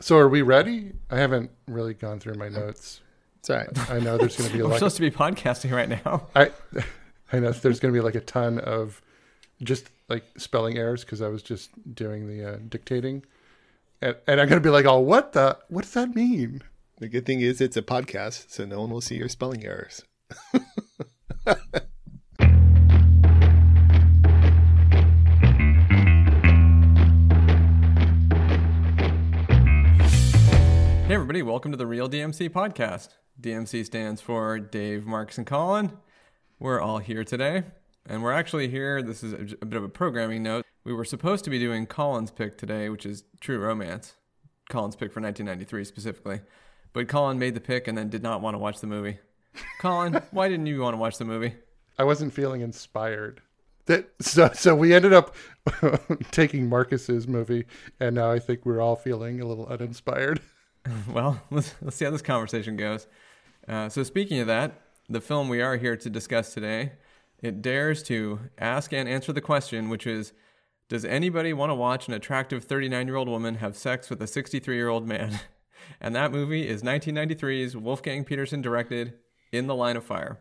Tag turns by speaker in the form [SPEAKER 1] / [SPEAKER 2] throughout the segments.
[SPEAKER 1] So are we ready? I haven't really gone through my notes.
[SPEAKER 2] It's all right.
[SPEAKER 1] I know there's going to be
[SPEAKER 3] We're
[SPEAKER 1] like
[SPEAKER 3] supposed to be podcasting right now.
[SPEAKER 1] I I know there's going to be like a ton of just like spelling errors because I was just doing the uh, dictating, and, and I'm going to be like, oh, what the? What does that mean?
[SPEAKER 2] The good thing is it's a podcast, so no one will see your spelling errors.
[SPEAKER 3] everybody, welcome to the Real DMC podcast. DMC stands for Dave, Marcus, and Colin. We're all here today, and we're actually here. This is a, a bit of a programming note. We were supposed to be doing Colin's pick today, which is True Romance. Colin's pick for 1993 specifically. But Colin made the pick and then did not want to watch the movie. Colin, why didn't you want to watch the movie?
[SPEAKER 1] I wasn't feeling inspired. That so so we ended up taking Marcus's movie, and now I think we're all feeling a little uninspired.
[SPEAKER 3] Well, let's, let's see how this conversation goes. Uh, so, speaking of that, the film we are here to discuss today, it dares to ask and answer the question, which is, does anybody want to watch an attractive 39 year old woman have sex with a 63 year old man? And that movie is 1993's Wolfgang Petersen directed In the Line of Fire.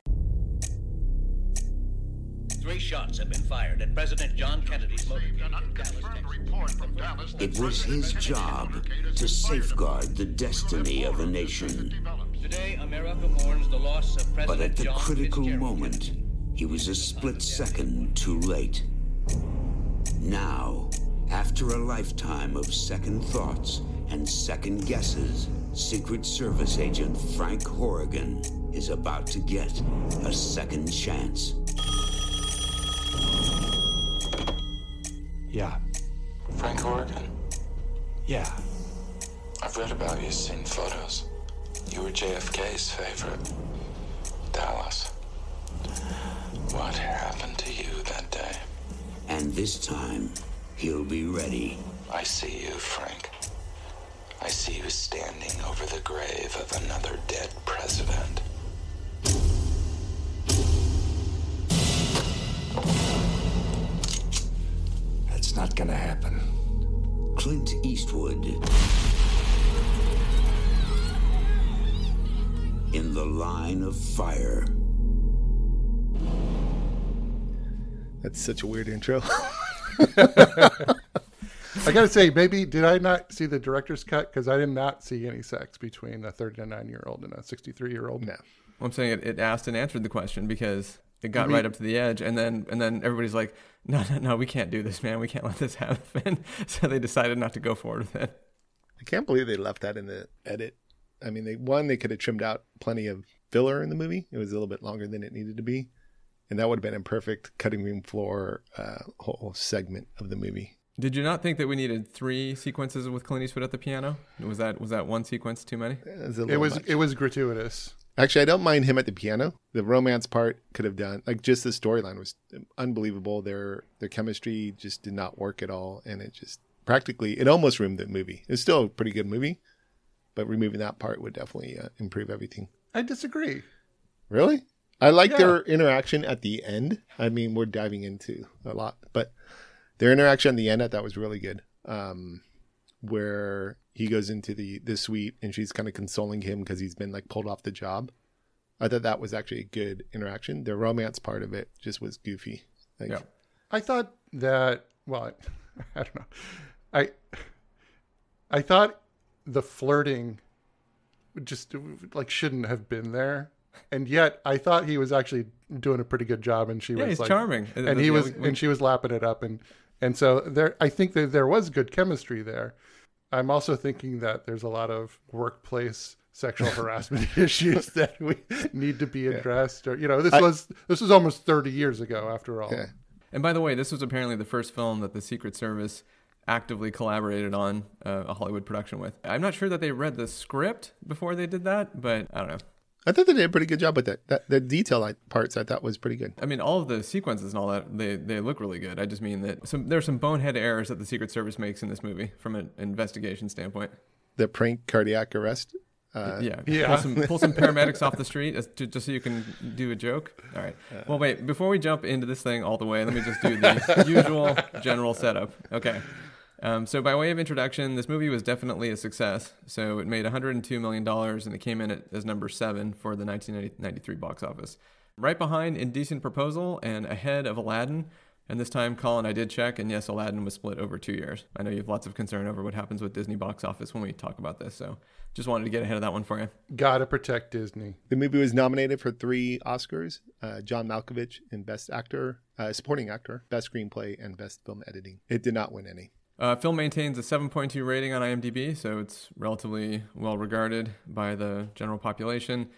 [SPEAKER 4] Three shots have been fired at President John Kennedy's motor
[SPEAKER 5] An unconfirmed report from Dallas
[SPEAKER 6] It was his job to safeguard the destiny of a nation.
[SPEAKER 4] Today, America mourns the loss of President
[SPEAKER 6] But at the
[SPEAKER 4] John
[SPEAKER 6] critical
[SPEAKER 4] Fitzgerald.
[SPEAKER 6] moment, he was a split second too late. Now, after a lifetime of second thoughts and second guesses, Secret Service agent Frank Horrigan is about to get a second chance.
[SPEAKER 7] Yeah,
[SPEAKER 8] Frank Horrigan,
[SPEAKER 7] yeah.
[SPEAKER 8] I've read about you, seen photos. You were JFK's favorite. Dallas. What happened to you that day?
[SPEAKER 6] And this time, he'll be ready.
[SPEAKER 8] I see you, Frank. I see you standing over the grave of another dead president.
[SPEAKER 7] That's not gonna happen.
[SPEAKER 6] Clint Eastwood. In the line of fire.
[SPEAKER 2] That's such a weird intro.
[SPEAKER 1] I got to say, maybe did I not see the director's cut because I did not see any sex between a 39 year old and a 63 year old.
[SPEAKER 2] no.
[SPEAKER 3] I'm saying it, it asked and answered the question because it got
[SPEAKER 1] mean-
[SPEAKER 3] right up to the edge, and then and then everybody's like, no, no, no, we can't do this, man. We can't let this happen. so they decided not to go forward with it.
[SPEAKER 2] I can't believe they left that in the edit. I mean, they one they could have trimmed out plenty of filler in the movie. It was a little bit longer than it needed to be, and that would have been a perfect cutting room floor uh, whole segment of the movie.
[SPEAKER 3] Did you not think that we needed three sequences with Clint Eastwood at the piano? Was that was that one sequence too many?
[SPEAKER 2] It was,
[SPEAKER 1] It was it was gratuitous.
[SPEAKER 2] Actually, I don't mind him at the piano. The romance part could have done like just the storyline was unbelievable. Their their chemistry just did not work at all, and it just practically it almost ruined the movie. It's still a pretty good movie, but removing that part would definitely uh, improve everything.
[SPEAKER 1] I disagree.
[SPEAKER 2] Really, I like
[SPEAKER 1] Yeah.
[SPEAKER 2] their interaction at the end. I mean, we're diving into a lot, but their interaction at the end I thought was really good. Um, where he goes into the the suite and she's kind of consoling him because he's been like pulled off the job. I thought that was actually a good interaction. The romance part of it just was goofy. Like,
[SPEAKER 3] Yeah.
[SPEAKER 1] I thought that well, I, I don't know. I I thought the flirting just like shouldn't have been there. And yet I thought he was actually doing a pretty good job and she
[SPEAKER 3] Yeah,
[SPEAKER 1] was
[SPEAKER 3] he's
[SPEAKER 1] like
[SPEAKER 3] charming.
[SPEAKER 1] And he was
[SPEAKER 3] we- we-
[SPEAKER 1] and she was lapping it up and and so there I think that there was good chemistry there. I'm also thinking that there's a lot of workplace sexual harassment issues that we need to be addressed or you know this was this was almost 30 years ago after all.
[SPEAKER 2] Yeah.
[SPEAKER 3] And by the way, this was apparently the first film that the Secret Service actively collaborated on uh, a Hollywood production with. I'm not sure that they read the script before they did that, but I don't know.
[SPEAKER 2] I thought they did a pretty good job with that. That the detail like, parts I thought was pretty good.
[SPEAKER 3] I mean, all of the sequences and all that, they, they look really good. I just mean that some there's some bonehead errors that the Secret Service makes in this movie from an investigation standpoint.
[SPEAKER 2] The prank cardiac arrest. Uh,
[SPEAKER 3] yeah,
[SPEAKER 1] yeah.
[SPEAKER 3] Pull some, pull some paramedics off the street as to, just so you can do a joke. All right. Well, wait. Before we jump into this thing all the way, let me just do the usual general setup. Okay. Um, so, by way of introduction, this movie was definitely a success. So, it made $102 million and it came in at, as number seven for the 1993 box office. Right behind Indecent Proposal and ahead of Aladdin. And this time, Colin, I did check, and yes, Aladdin was split over two years. I know you have lots of concern over what happens with Disney box office when we talk about this. So, just wanted to get ahead of that one for you.
[SPEAKER 1] Gotta protect Disney.
[SPEAKER 2] The movie was nominated for three Oscars: uh, John Malkovich in Best Actor, uh, Supporting Actor, Best Screenplay, and Best Film Editing. It did not win any.
[SPEAKER 3] Uh, film maintains a 7.2 rating on IMDb, so it's relatively well regarded by the general population.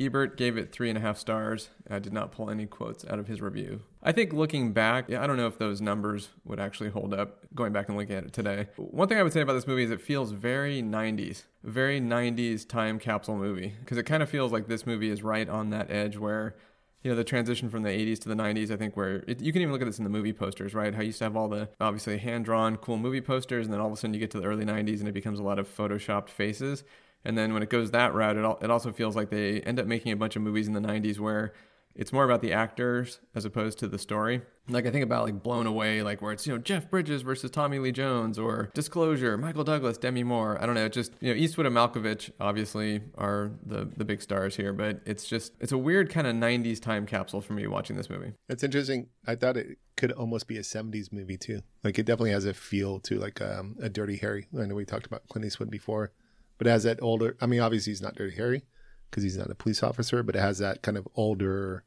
[SPEAKER 3] Ebert gave it three and a half stars. I did not pull any quotes out of his review. I think looking back, I don't know if those numbers would actually hold up going back and looking at it today. One thing I would say about this movie is it feels very 90s, very 90s time capsule movie, because it kind of feels like this movie is right on that edge where you know the transition from the 80s to the 90s i think where it, you can even look at this in the movie posters right? How you used to have all the obviously hand drawn cool movie posters and then all of a sudden you get to the early 90s and it becomes a lot of photoshopped faces. And then when it goes that route it, all, it also feels like they end up making a bunch of movies in the 90s where it's more about the actors as opposed to the story. Like I think about like Blown Away, like where it's you know Jeff Bridges versus Tommy Lee Jones, or Disclosure, Michael Douglas, Demi Moore. I don't know, just you know Eastwood and Malkovich obviously are the the big stars here, but it's just it's a weird kind of '90s time capsule for me watching this movie.
[SPEAKER 2] It's interesting. I thought it could almost be a '70s movie too. Like it definitely has a feel to like um, a Dirty Harry. I know we talked about Clint Eastwood before, but as that older. I mean, obviously he's not Dirty Harry because he's not a police officer, but it has that kind of older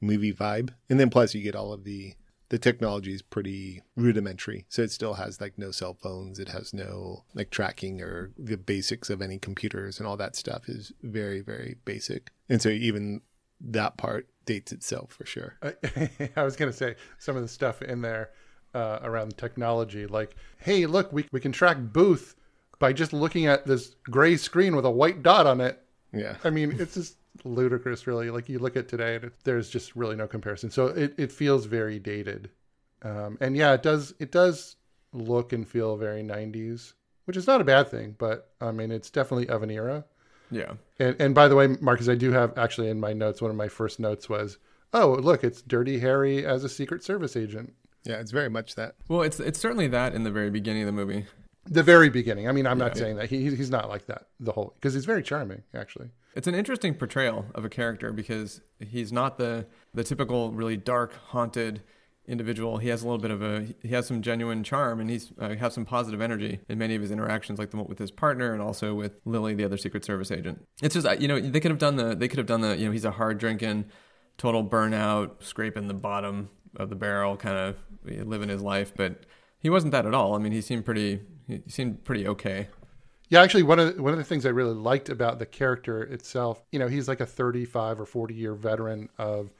[SPEAKER 2] movie vibe. And then plus you get all of the the technology is pretty rudimentary. So it still has like no cell phones. It has no like tracking or the basics of any computers and all that stuff is very, very basic. And so even that part dates itself for sure.
[SPEAKER 1] I, I was going to say some of the stuff in there uh, around technology, like, hey, look, we, we can track Booth by just looking at this gray screen with a white dot on it.
[SPEAKER 2] Yeah.
[SPEAKER 1] I mean, it's just ludicrous, really. Like you look at today, and it, there's just really no comparison. So it, it feels very dated, um, and yeah, it does it does look and feel very 90s, which is not a bad thing. But I mean, it's definitely of an era.
[SPEAKER 3] Yeah.
[SPEAKER 1] And and by the way, Marcus, I do have actually in my notes. One of my first notes was, "Oh, look, it's Dirty Harry as a Secret Service agent."
[SPEAKER 2] Yeah, it's very much that.
[SPEAKER 3] Well, it's it's certainly that in the very beginning of the movie.
[SPEAKER 1] The very beginning. I mean, I'm not saying that he he's not like that the whole because he's very charming actually.
[SPEAKER 3] It's an interesting portrayal of a character because he's not the the typical really dark, haunted individual. He has a little bit of a he has some genuine charm and he's uh, has some positive energy in many of his interactions, like the one with his partner and also with Lily, the other Secret Service agent. It's just uh, you know they could have done the they could have done the you know he's a hard drinking, total burnout, scraping the bottom of the barrel, kind of living his life, but he wasn't that at all. I mean, he seemed pretty he seemed pretty okay.
[SPEAKER 1] Yeah, actually, one of the, one of the things I really liked about the character itself, you know, he's like a 35 or 40 year veteran of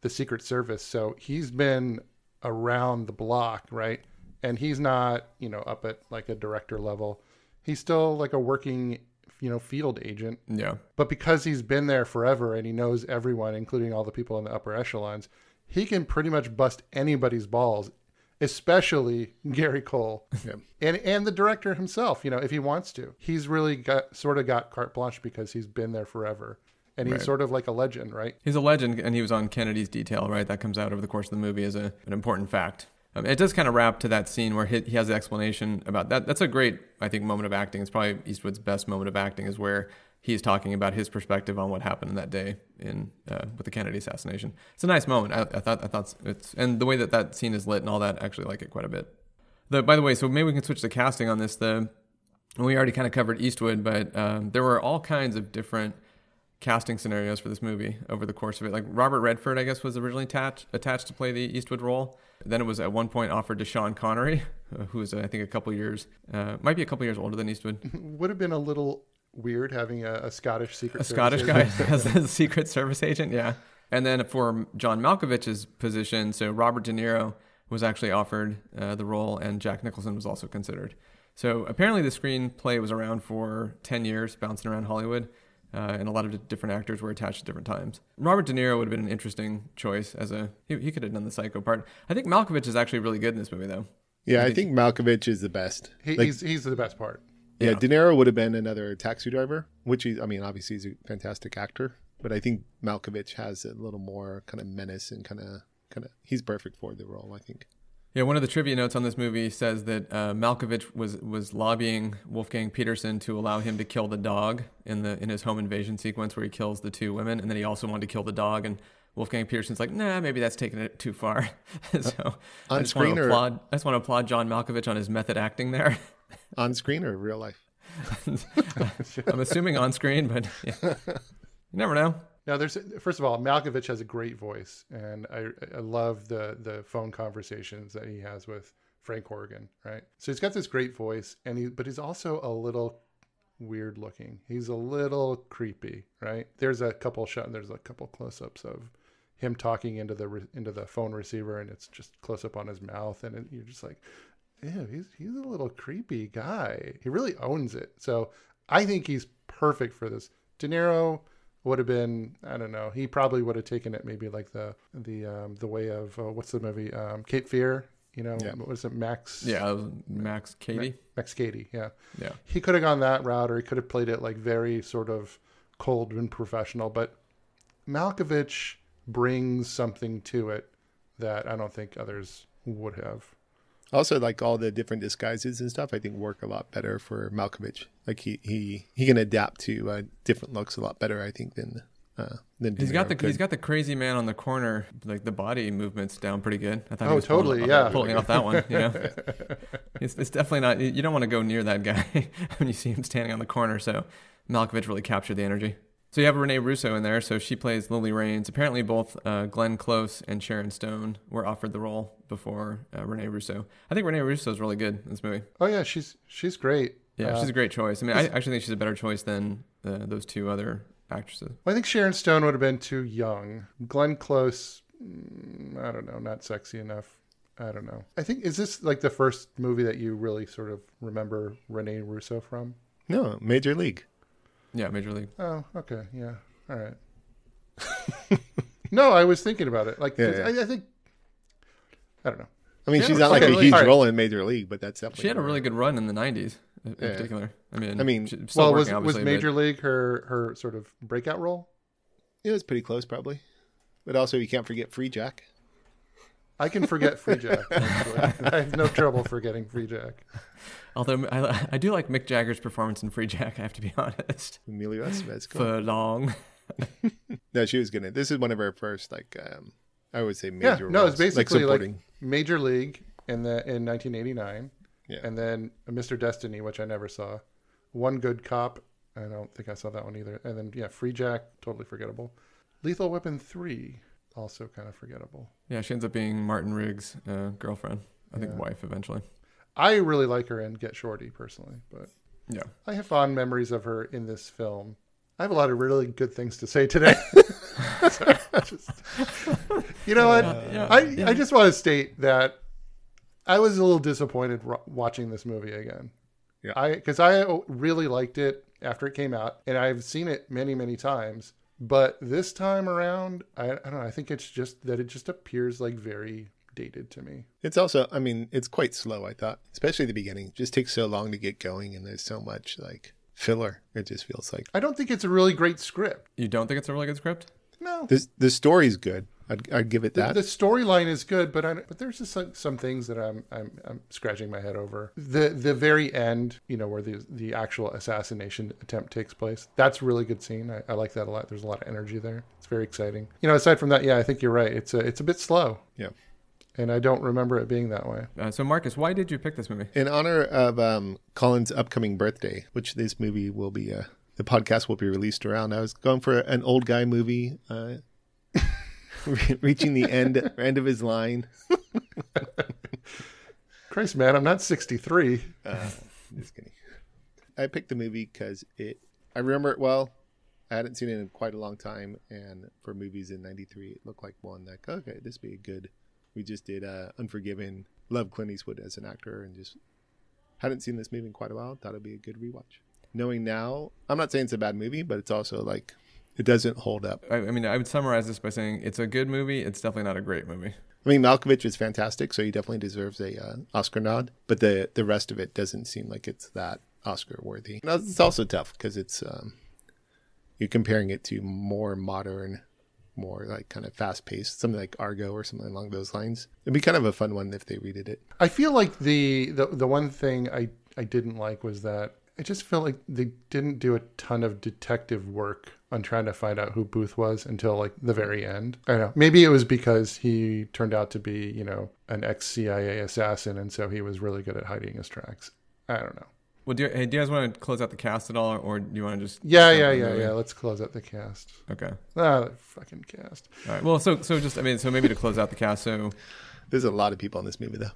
[SPEAKER 1] the Secret Service, so he's been around the block, right? And he's not, you know, up at like a director level. He's still like a working, you know, field agent.
[SPEAKER 3] Yeah.
[SPEAKER 1] But because he's been there forever and he knows everyone, including all the people in the upper echelons, he can pretty much bust anybody's balls especially Gary Cole
[SPEAKER 2] Yeah.
[SPEAKER 1] and and the director himself. You know, if he wants to, he's really got sort of got carte blanche because he's been there forever, and he's
[SPEAKER 3] Right.
[SPEAKER 1] sort of like a legend, right?
[SPEAKER 3] He's a legend, and he was on Kennedy's detail, right? That comes out over the course of the movie as a, an important fact. Um, it does kind of wrap to that scene where he, he has the explanation about that. That's a great, I think, moment of acting. It's probably Eastwood's best moment of acting is where he's talking about his perspective on what happened that day in uh, with the Kennedy assassination. It's a nice moment. I, I thought. I thought it's and the way that that scene is lit and all that. I actually like it quite a bit. The, by the way, so maybe we can switch to casting on this. The we already kind of covered Eastwood, but um, there were all kinds of different casting scenarios for this movie over the course of it. Like Robert Redford, I guess, was originally attached attached to play the Eastwood role. Then it was at one point offered to Sean Connery, who was I think a couple years, uh, might be a couple years older than Eastwood.
[SPEAKER 1] Would have been a little weird having a, a Scottish secret
[SPEAKER 3] a
[SPEAKER 1] Service
[SPEAKER 3] Scottish guy as a Secret Service agent. Yeah. And then for John Malkovich's position, so Robert De Niro was actually offered uh, the role, and Jack Nicholson was also considered. So apparently, the screenplay was around for 10 years, bouncing around Hollywood, uh, and a lot of different actors were attached at different times. Robert De Niro would have been an interesting choice as a. He, he could have done the psycho part. I think Malkovich is actually really good in this movie, though.
[SPEAKER 2] Yeah, I think Malkovich is the best.
[SPEAKER 1] He,
[SPEAKER 2] Like,
[SPEAKER 1] he's he's the best part.
[SPEAKER 2] Yeah,
[SPEAKER 3] yeah.
[SPEAKER 2] De Niro would have been another taxi driver, which is, I mean, obviously he's a fantastic actor, but I think Malkovich has a little more kind of menace and kind of, kind of, he's perfect for the role, I think.
[SPEAKER 3] Yeah, one of the trivia notes on this movie says that uh, Malkovich was was lobbying Wolfgang Petersen to allow him to kill the dog in the in his home invasion sequence where he kills the two women, and then he also wanted to kill the dog. And Wolfgang Petersen's like, nah, maybe that's taking it too far. so I
[SPEAKER 2] On
[SPEAKER 3] just want
[SPEAKER 2] screen
[SPEAKER 3] to
[SPEAKER 2] or-
[SPEAKER 3] I just want to applaud John Malkovich on his method acting there.
[SPEAKER 2] On screen or real life?
[SPEAKER 3] I'm assuming on screen, but yeah. you never know.
[SPEAKER 1] Now, there's first of all, Malkovich has a great voice, and I, I love the the phone conversations that he has with Frank Horrigan. Right, so he's got this great voice, and he but he's also a little weird looking. He's a little creepy. Right, there's a couple shot, there's a couple close ups of him talking into the re, into the phone receiver, and it's just close up on his mouth, and it, you're just like, ew, he's he's a little creepy guy. He really owns it. So I think he's perfect for this. De Niro would have been I don't know. He probably would have taken it maybe like the the um, the way of uh, what's the movie um, Cape Fear. You know,
[SPEAKER 2] Yeah.
[SPEAKER 1] what was it Max?
[SPEAKER 3] Yeah, was Max Katie.
[SPEAKER 1] Max Cady. Yeah,
[SPEAKER 3] Yeah.
[SPEAKER 1] he could have gone that route, or he could have played it like very sort of cold and professional. But Malkovich brings something to it that I don't think others would have.
[SPEAKER 2] Also, like all the different disguises and stuff, I think work a lot better for Malkovich. Like he he he can adapt to uh, different looks a lot better, I think, than uh, than
[SPEAKER 3] He's
[SPEAKER 2] De
[SPEAKER 3] got the
[SPEAKER 2] could.
[SPEAKER 3] he's got the crazy man on the corner, like the body movements down pretty good. I thought
[SPEAKER 1] Oh,
[SPEAKER 3] he was pulling
[SPEAKER 1] totally,
[SPEAKER 3] off-
[SPEAKER 1] yeah.
[SPEAKER 3] pulling off that one. You know, it's, it's definitely not. You don't want to go near that guy when you see him standing on the corner. So Malkovich really captured the energy. So you have Rene Russo in there. So she plays Lily Rains. Apparently, both uh, Glenn Close and Sharon Stone were offered the role before uh, Rene Russo. I think Rene Russo is really good in this movie.
[SPEAKER 1] Oh yeah, she's she's great.
[SPEAKER 3] Yeah,
[SPEAKER 1] Uh,
[SPEAKER 3] she's a great choice. I mean, I actually think she's a better choice than uh, those two other actresses.
[SPEAKER 1] I think Sharon Stone would have been too young. Glenn Close, mm, I don't know, not sexy enough. I don't know. I think is this like the first movie that you really sort of remember Rene Russo from?
[SPEAKER 2] no Major League.
[SPEAKER 3] Yeah, Major League.
[SPEAKER 1] Oh, okay, yeah, all right. no, I was thinking about it. Like,
[SPEAKER 2] Yeah, yeah.
[SPEAKER 1] I, I think I don't know.
[SPEAKER 2] I mean,
[SPEAKER 3] She
[SPEAKER 2] she's not like a huge
[SPEAKER 1] all right.
[SPEAKER 2] role in Major League, but that's definitely.
[SPEAKER 3] She had a really good run in the '90s, in
[SPEAKER 2] Yeah.
[SPEAKER 3] particular. I mean,
[SPEAKER 2] I mean,
[SPEAKER 3] still
[SPEAKER 1] well, was
[SPEAKER 3] working,
[SPEAKER 1] was
[SPEAKER 3] obviously,
[SPEAKER 1] Major
[SPEAKER 3] but-
[SPEAKER 1] League her her sort of breakout role?
[SPEAKER 2] It was pretty close, probably. But also, you can't forget Freejack.
[SPEAKER 1] I can forget Freejack. Actually. I have no trouble forgetting Freejack.
[SPEAKER 3] Although I, I do like Mick Jagger's performance in Freejack, I have to be honest.
[SPEAKER 2] Emilio Estevez. cool.
[SPEAKER 3] For long.
[SPEAKER 2] No, she was good. in. This is one of her first, like, um, I would say
[SPEAKER 1] Yeah,
[SPEAKER 2] major.
[SPEAKER 1] no, it's basically like,
[SPEAKER 2] supporting.
[SPEAKER 1] Major League in the in 1989,
[SPEAKER 2] Yeah.
[SPEAKER 1] and then Mr. Destiny, which I never saw. One Good Cop, I don't think I saw that one either. And then yeah, Freejack, totally forgettable. Lethal Weapon three, also kind of forgettable.
[SPEAKER 3] Yeah, she ends up being Martin Riggs' uh, girlfriend. I think
[SPEAKER 1] Yeah.
[SPEAKER 3] wife eventually.
[SPEAKER 1] I really like her in Get Shorty personally, but
[SPEAKER 3] Yeah.
[SPEAKER 1] I have fond memories of her in this film. I have a lot of really good things to say today. Just- you know what?
[SPEAKER 3] yeah,
[SPEAKER 1] I,
[SPEAKER 3] yeah.
[SPEAKER 1] I just want to state that I was a little disappointed ro- watching this movie again.
[SPEAKER 2] Yeah.
[SPEAKER 1] I because I really liked it after it came out, and I've seen it many many times. But this time around, I, I don't know. I think it's just that it just appears like very dated to me.
[SPEAKER 2] It's also, I mean, it's quite slow. I thought, especially the beginning, it just takes so long to get going, and there's so much like filler. It just feels like
[SPEAKER 1] I don't think it's a really great script.
[SPEAKER 3] You don't think it's a really good script?
[SPEAKER 1] No,
[SPEAKER 2] this. The story's good. I'd, I'd give it that.
[SPEAKER 1] the storyline is good, but I, but there's just some, some things that I'm, I'm I'm scratching my head over. The the very end, you know, where the the actual assassination attempt takes place. That's a really good scene. I, I like that a lot. There's a lot of energy there. It's very exciting. You know, aside from that, yeah, I think you're right. It's a it's a bit slow,
[SPEAKER 2] yeah.
[SPEAKER 1] and I don't remember it being that way.
[SPEAKER 3] Uh, so, Marcus, why did you pick this movie?
[SPEAKER 2] In honor of um, Colin's upcoming birthday, which this movie will be, uh, the podcast will be released around. I was going for an old guy movie, uh, re- reaching the end end of his line.
[SPEAKER 1] Christ, man, I'm not 63.
[SPEAKER 2] Uh, just kidding. I picked the movie because it. I remember it well. I hadn't seen it in quite a long time, and for movies in '93, it looked like one that okay, this would be a good. We just did uh, Unforgiven. Love Clint Eastwood as an actor, and just hadn't seen this movie in quite a while. Thought it'd be a good rewatch. Knowing now, I'm not saying it's a bad movie, but it's also like it doesn't hold up.
[SPEAKER 3] I, I mean, I would summarize this by saying it's a good movie. It's definitely not a great movie.
[SPEAKER 2] I mean, Malkovich is fantastic, so he definitely deserves a uh, Oscar nod. But the the rest of it doesn't seem like it's that Oscar worthy. It's also tough because it's um, you're comparing it to more modern more like kind of fast paced, something like Argo or something along those lines. It'd be kind of a fun one if they redid it.
[SPEAKER 1] I feel like the, the the one thing I I didn't like was that I just felt like they didn't do a ton of detective work on trying to find out who Booth was until like the very end. I don't know. Maybe it was because he turned out to be, you know, an ex CIA assassin and so he was really good at hiding his tracks. I don't know.
[SPEAKER 3] Well, do you, hey, do you guys want to close out the cast at all, or do you want to just?
[SPEAKER 1] Yeah, yeah, yeah,
[SPEAKER 3] movie?
[SPEAKER 1] yeah. Let's close out the cast.
[SPEAKER 3] Okay.
[SPEAKER 1] Ah, the fucking cast.
[SPEAKER 3] All right. Well, so so just I mean, so maybe to close out the cast, so
[SPEAKER 2] There's a lot of people in this movie though.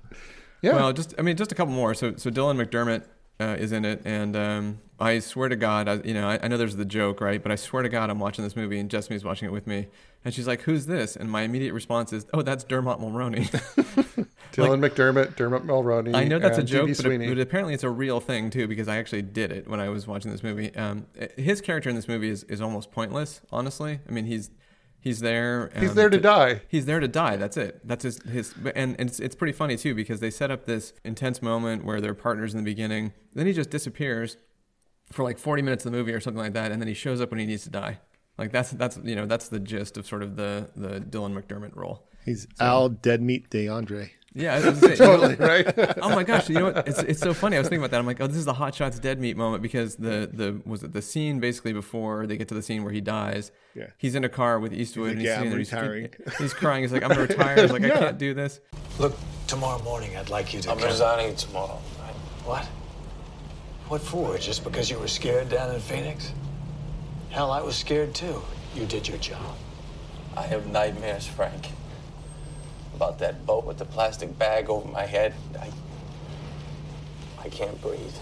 [SPEAKER 1] Yeah.
[SPEAKER 3] Well, just I mean, just a couple more. So so Dylan McDermott uh, is in it, and um, I swear to God, I, you know, I, I know there's the joke, right? But I swear to God, I'm watching this movie, and Jessamine's watching it with me, and she's like, "Who's this?" And my immediate response is, "Oh, that's Dermot Mulroney."
[SPEAKER 1] Dylan McDermott, Dermot Mulroney.
[SPEAKER 3] I know that's a joke, but,
[SPEAKER 1] Sweeney.
[SPEAKER 3] but apparently it's a real thing too, because I actually did it when I was watching this movie. Um, his character in this movie is, is almost pointless, honestly. I mean, he's he's there.
[SPEAKER 1] He's
[SPEAKER 3] um,
[SPEAKER 1] there to die.
[SPEAKER 3] He's there to die. That's it. That's his his and, and it's it's pretty funny too because they set up this intense moment where they're partners in the beginning. Then he just disappears for like 40 minutes of the movie or something like that, and then he shows up when he needs to die. Like that's that's you know that's the gist of sort of the the Dylan McDermott role.
[SPEAKER 2] He's Al Dead Meat DeAndre.
[SPEAKER 3] Yeah, I was gonna
[SPEAKER 1] totally right.
[SPEAKER 3] oh my gosh, you know what? It's it's so funny. I was thinking about that. I'm like, oh, this is the Hot Shots Dead Meat moment because the the was it the scene basically before they get to the scene where he dies.
[SPEAKER 2] Yeah.
[SPEAKER 3] He's in a car with Eastwood
[SPEAKER 2] He's like,
[SPEAKER 3] and he's
[SPEAKER 2] "Yeah, I'm retiring."
[SPEAKER 3] He's, he's crying. He's like, I'm gonna retire. He's like, I can't do this.
[SPEAKER 7] Look, tomorrow morning I'd like you to
[SPEAKER 8] I'm
[SPEAKER 7] come-
[SPEAKER 8] resigning tomorrow.
[SPEAKER 7] What? What for? Just because you were scared down in Phoenix? Hell, I was scared too. You did your job.
[SPEAKER 8] I have nightmares, Frank. About that boat with the plastic bag over my head. I. I can't breathe.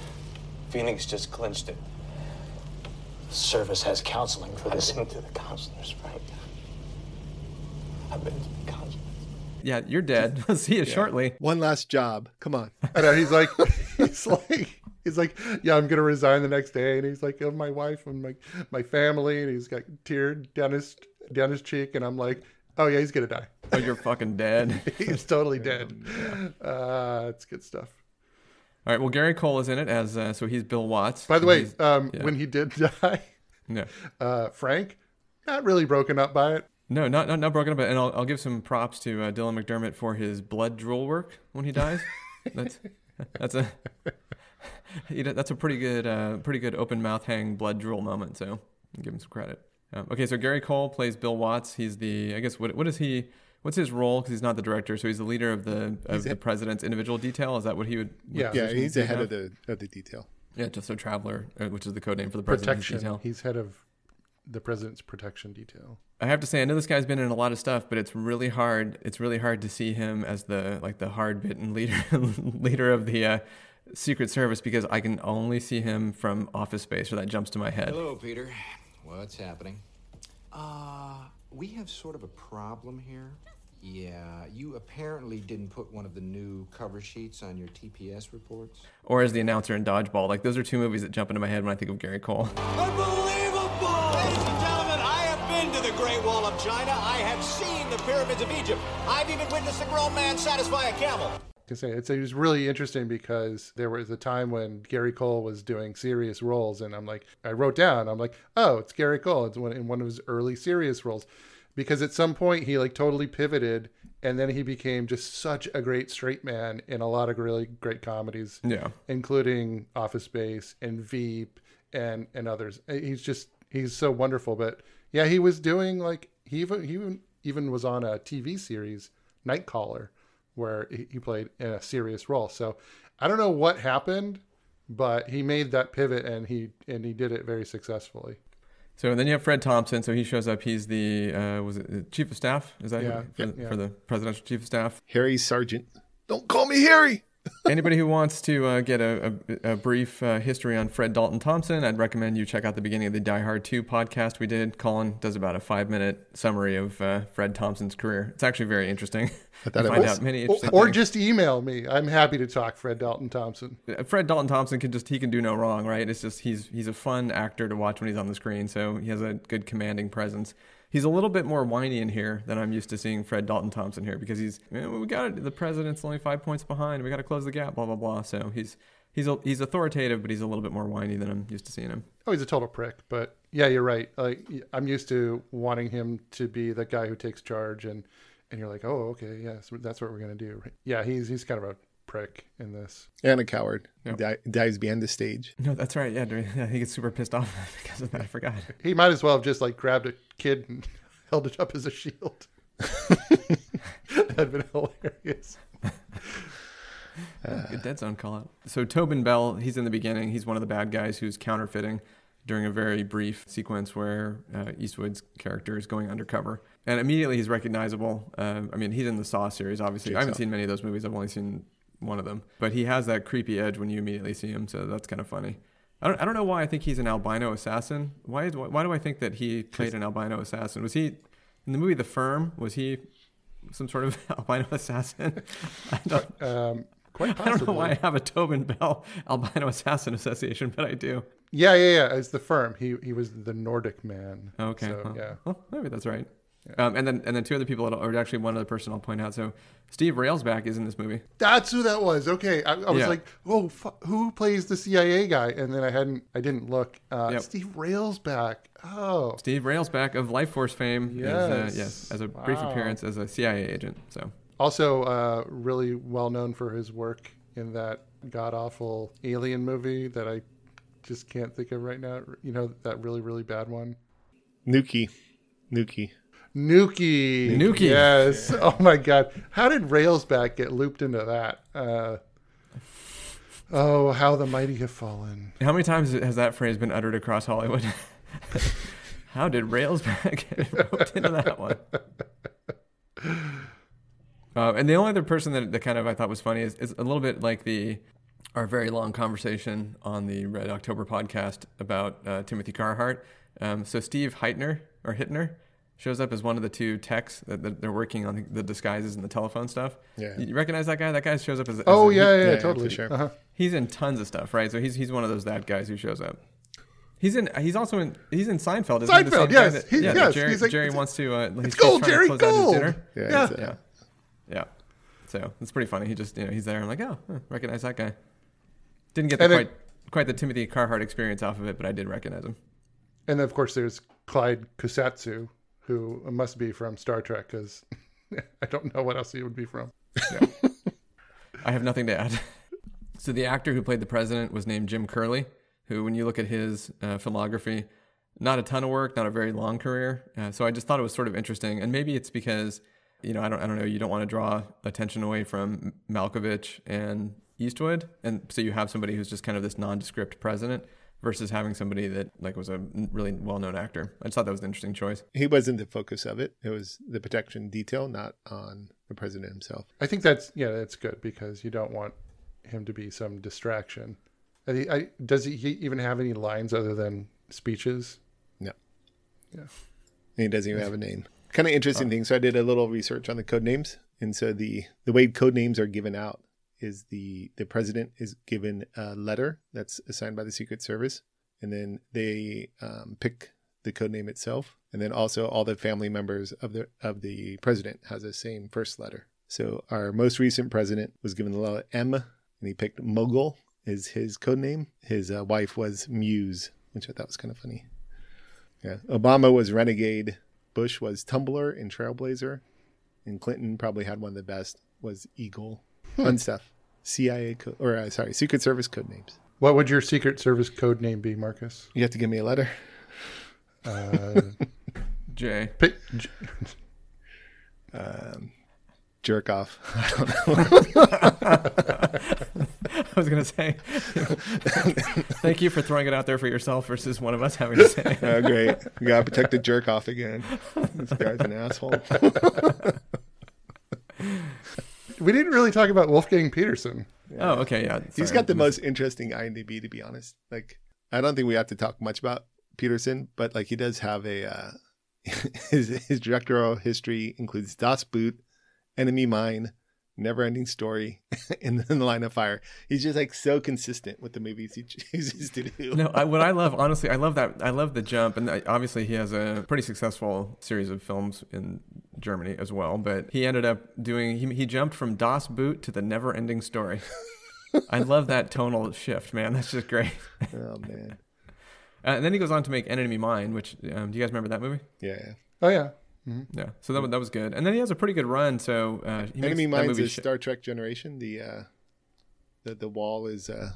[SPEAKER 8] Phoenix just clinched it.
[SPEAKER 7] The service has counseling for
[SPEAKER 8] I've
[SPEAKER 7] this.
[SPEAKER 8] been to the counselors, Frank. I've been to the counselors.
[SPEAKER 3] Yeah, you're dead. I'll See you shortly.
[SPEAKER 2] One last job. Come on.
[SPEAKER 1] I know he's like, he's like, he's like, yeah, I'm gonna resign the next day, and he's like, oh, my wife and my my family, and he's got tear down his down his cheek, and I'm like, oh yeah, he's gonna die.
[SPEAKER 3] Oh, you're fucking dead.
[SPEAKER 1] He's totally dead. Uh, it's good stuff.
[SPEAKER 3] All right. Well, Gary Cole is in it as uh, so he's Bill Watts.
[SPEAKER 1] By the way, um,
[SPEAKER 3] yeah.
[SPEAKER 1] when he did die,
[SPEAKER 3] no,
[SPEAKER 1] uh, Frank, not really broken up by it.
[SPEAKER 3] no, not not, not broken up. And I'll, I'll give some props to uh, Dylan McDermott for his blood drool work when he dies. that's that's a that's a pretty good uh, pretty good open mouth hang blood drool moment. So give him some credit. Um, okay, so Gary Cole plays Bill Watts. He's the I guess what what is he? What's his role? Because he's not the director, so he's the leader of the of
[SPEAKER 2] He's
[SPEAKER 3] the
[SPEAKER 2] a-
[SPEAKER 3] president's individual detail. Is that what he would? what
[SPEAKER 1] Yeah.
[SPEAKER 2] Yeah, he's
[SPEAKER 3] would
[SPEAKER 2] the head of the of the detail.
[SPEAKER 3] Yeah, just so traveler, uh, which is the code name for the president's
[SPEAKER 1] Protection.
[SPEAKER 3] detail.
[SPEAKER 1] He's head of the president's protection detail.
[SPEAKER 3] I have to say, I know this guy's been in a lot of stuff, but it's really hard. It's really hard to see him as the like the hard bitten leader leader of the uh, Secret Service because I can only see him from Office Space, or that jumps to my head.
[SPEAKER 9] Hello, Peter. What's happening? Uh, we have sort of a problem here. Yeah, you apparently didn't put one of the new cover sheets on your TPS reports.
[SPEAKER 3] Or as the announcer in Dodgeball. Like those are two movies that jump into my head when I think of Gary Cole.
[SPEAKER 10] Unbelievable! Ladies and gentlemen, I have been to the Great Wall of China. I have seen the pyramids of Egypt. I've even witnessed a grown man satisfy a camel.
[SPEAKER 1] can say it's it was really interesting because there was a time when Gary Cole was doing serious roles, and I'm like, I wrote down, I'm like, oh, it's Gary Cole. It's one in one of his early serious roles, because at some point he like totally pivoted, and then he became just such a great straight man in a lot of really great comedies,
[SPEAKER 3] Yeah.
[SPEAKER 1] including Office Space and Veep and and others. Uh, he's just he's so wonderful. But yeah, he was doing like he even he even, even was on a TV series, Nightcaller, where he he played in a serious role. So I don't know what happened, but he made that pivot and he and he did it very successfully.
[SPEAKER 3] So then you have Fred Thompson. So he shows up. He's the uh, was it the chief of staff? Is that
[SPEAKER 1] Yeah,
[SPEAKER 3] who- for,
[SPEAKER 1] yeah.
[SPEAKER 3] for the presidential chief of staff?
[SPEAKER 2] Harry Sargent. Don't call me Harry.
[SPEAKER 3] Anybody who wants to uh, get a, a, a brief uh, history on Fred Dalton Thompson, I'd recommend you check out the beginning of the Die Hard 2 podcast we did. Colin does about a five minute summary of uh, Fred Thompson's career. It's actually very interesting.
[SPEAKER 2] thought
[SPEAKER 3] You
[SPEAKER 2] it
[SPEAKER 3] find
[SPEAKER 2] was.
[SPEAKER 3] out many
[SPEAKER 1] Or,
[SPEAKER 3] interesting
[SPEAKER 1] or
[SPEAKER 3] things.
[SPEAKER 1] just email me. I'm happy to talk Fred Dalton Thompson.
[SPEAKER 3] Uh, Fred Dalton Thompson can just he can do no wrong, right? It's just he's he's a fun actor to watch when he's on the screen, so he has a good commanding presence. He's a little bit more whiny in here than I'm used to seeing Fred Dalton Thompson here because he's "Eh, we got it. The president's only five points behind. We got to close the gap. Blah blah blah. So he's he's he's authoritative, but he's a little bit more whiny than I'm used to seeing him.
[SPEAKER 1] Oh, he's a total prick. But yeah, you're right. Like I'm used to wanting him to be the guy who takes charge, and and you're like, oh, okay, yeah, so that's what we're gonna do. Yeah, he's he's kind of a prick in this.
[SPEAKER 2] And a coward.
[SPEAKER 3] Yep.
[SPEAKER 2] Di- dives behind the stage.
[SPEAKER 3] No, that's right. Yeah, he gets super pissed off because of that. I forgot.
[SPEAKER 1] He might as well have just like grabbed a kid and held it up as a shield. That'd been hilarious.
[SPEAKER 3] Good dead zone call out. So Tobin Bell, he's in the beginning. He's one of the bad guys who's counterfeiting during a very brief sequence where uh, Eastwood's character is going undercover, and immediately he's recognizable. Uh, I mean, he's in the Saw series, obviously. I haven't seen many of those movies. I've only seen one of them, but he has that creepy edge when you immediately see him. So that's kind of funny. I don't, I don't know why I think he's an albino assassin. Why, is, why do I think that he played an albino assassin? Was he in the movie The Firm? Was he some sort of albino assassin? I don't,
[SPEAKER 1] Um, quite
[SPEAKER 3] I don't know
[SPEAKER 1] possibly.
[SPEAKER 3] why I have a Tobin Bell albino assassin association, but I do.
[SPEAKER 1] Yeah, yeah, yeah. As the firm, he he was the Nordic man.
[SPEAKER 3] Okay.
[SPEAKER 1] So,
[SPEAKER 3] well,
[SPEAKER 1] yeah.
[SPEAKER 3] well, maybe that's right. Um, and then and then two other people, that- or actually one other person I'll point out. So Steve Railsback is in this movie.
[SPEAKER 1] That's who that was. Okay, I, I was
[SPEAKER 3] Yeah.
[SPEAKER 1] like, "Oh, fu- who plays the CIA guy?" And then I hadn't, I didn't look. Uh,
[SPEAKER 3] Yep.
[SPEAKER 1] Steve Railsback. Oh,
[SPEAKER 3] Steve Railsback of Lifeforce fame. Is, uh,
[SPEAKER 1] Yes.
[SPEAKER 3] yes. As a brief appearance as a CIA agent. So
[SPEAKER 1] also uh, really well known for his work in that god awful Alien movie that I just can't think of right now. You know that really really bad one.
[SPEAKER 2] Nukie. Nukie.
[SPEAKER 1] Nukie.
[SPEAKER 3] Nukie.
[SPEAKER 1] Yes. Oh my God. How did Railsback get looped into that? Uh, oh, how the mighty have fallen.
[SPEAKER 3] how many times has that phrase been uttered across Hollywood? How did Railsback get roped into that one? Uh, and the only other person that, that kind of I thought was funny is, is a little bit like the our very long conversation on the Red October podcast about uh, Timothy Carhart. Um, so Steve Hytner or Hittner shows up as one of the two techs that, that they're working on the, the disguises and the telephone stuff.
[SPEAKER 2] Yeah.
[SPEAKER 3] you recognize that guy? That guy shows up as, as
[SPEAKER 1] Oh
[SPEAKER 3] a-
[SPEAKER 1] yeah,
[SPEAKER 3] he-
[SPEAKER 1] yeah,
[SPEAKER 2] yeah,
[SPEAKER 1] totally.
[SPEAKER 2] for sure.
[SPEAKER 1] Uh-huh.
[SPEAKER 3] he's in tons of stuff, right? So he's he's one of those that guys who shows up. He's in. He's also in. He's in Seinfeld. Isn't
[SPEAKER 1] Seinfeld,
[SPEAKER 3] same guy
[SPEAKER 1] yes.
[SPEAKER 3] that-
[SPEAKER 1] He-
[SPEAKER 3] yeah, that
[SPEAKER 1] yes,
[SPEAKER 3] Jerry,
[SPEAKER 1] he's like-
[SPEAKER 3] Jerry
[SPEAKER 1] it's-
[SPEAKER 3] wants to. Uh, he's,
[SPEAKER 1] It's
[SPEAKER 3] he's
[SPEAKER 1] gold,
[SPEAKER 3] trying to
[SPEAKER 1] Jerry,
[SPEAKER 3] close out his
[SPEAKER 1] gold.
[SPEAKER 2] Yeah,
[SPEAKER 1] Yeah.
[SPEAKER 2] a-
[SPEAKER 3] Yeah. Yeah. So it's pretty funny. He just, you know, he's there. I'm like, oh, huh, recognize that guy. Didn't get the
[SPEAKER 1] And then-
[SPEAKER 3] quite quite the Timothy Carhart experience off of it, but I did recognize him.
[SPEAKER 1] And then of course there's Clyde Kusatsu, who must be from Star Trek, because I don't know what else he would be from.
[SPEAKER 3] I have nothing to add. so the actor who played the president was named Jim Curley, who, when you look at his uh, filmography, not a ton of work, not a very long career. Uh, so I just thought it was sort of interesting, and maybe it's because you know I don't I don't know you don't want to draw attention away from Malkovich and Eastwood, and so you have somebody who's just kind of this nondescript president versus having somebody that like was a really well-known actor. I just thought that was an interesting choice.
[SPEAKER 2] He wasn't the focus of it. It was the protection detail, not on the president himself.
[SPEAKER 1] I think that's yeah, that's good because you don't want him to be some distraction. And he, I, does he, he even have any lines other than speeches?
[SPEAKER 2] No.
[SPEAKER 1] Yeah.
[SPEAKER 2] And he doesn't even have a name. Kind of interesting thing. So I did a little research on the code names, and so the the way code names are given out is the the president is given a letter that's assigned by the Secret Service, and then they um, pick the code name itself, and then also all the family members of the of the president has the same first letter. So our most recent president was given the letter M, and he picked Mogul is his code name. His uh, wife was Muse, which I thought was kind of funny. Yeah. Obama was Renegade. Bush was Tumbler and Trailblazer. And Clinton probably had one of the best was Eagle. Fun stuff. CIA code, or uh, sorry, Secret Service code names.
[SPEAKER 1] What would your Secret Service code name be, Marcus?
[SPEAKER 2] You have to give me a letter.
[SPEAKER 1] Uh,
[SPEAKER 3] Jay,
[SPEAKER 1] pick, J-
[SPEAKER 2] Um, jerk off. I don't know.
[SPEAKER 3] I was gonna say, thank you for throwing it out there for yourself versus one of us having to say. it.
[SPEAKER 2] oh, great. We gotta protect the jerk off again. This guy's an asshole.
[SPEAKER 1] We didn't really talk about Wolfgang Petersen.
[SPEAKER 3] Oh, okay, yeah.
[SPEAKER 2] He's got the most interesting IMDb, to be honest. Like, I don't think we have to talk much about Petersen, but like, he does have a uh, his his directorial history includes Das Boot, Enemy Mine, Never Ending Story, and then The Line of Fire. He's just like so consistent with the movies he chooses to do.
[SPEAKER 3] No, I, what I love, honestly, I love that. I love the jump, and I, obviously he has a pretty successful series of films in Germany as well. But he ended up doing. He, he jumped from Das Boot to the Never Ending Story. I love that tonal shift, man. That's just great.
[SPEAKER 2] oh man.
[SPEAKER 3] Uh, and then he goes on to make Enemy Mine, which um, do you guys remember that movie?
[SPEAKER 2] Yeah. yeah.
[SPEAKER 1] Oh yeah.
[SPEAKER 3] Yeah. So that, that was good. And then he has a pretty good run. So uh, he makes
[SPEAKER 2] Enemy
[SPEAKER 3] that
[SPEAKER 2] Mines
[SPEAKER 3] movie
[SPEAKER 2] is
[SPEAKER 3] sh-
[SPEAKER 2] Star Trek Generation. The uh, the the wall is uh,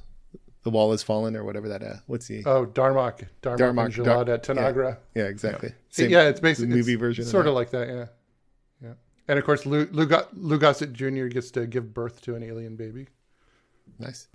[SPEAKER 2] the wall is fallen or whatever that. Uh, what's the
[SPEAKER 1] Oh, Darmok, Darmok,
[SPEAKER 2] Darmok,
[SPEAKER 1] and Jalad
[SPEAKER 2] Dar-
[SPEAKER 1] at Tanagra.
[SPEAKER 2] Yeah, exactly.
[SPEAKER 1] Yeah,
[SPEAKER 2] Same-
[SPEAKER 1] yeah it's basically
[SPEAKER 2] the movie
[SPEAKER 1] it's
[SPEAKER 2] version.
[SPEAKER 1] sort
[SPEAKER 2] of
[SPEAKER 1] of like that. Yeah, yeah. And of course, Lou Luga, Lou Gossett Jr. gets to give birth to an alien baby.
[SPEAKER 2] nice.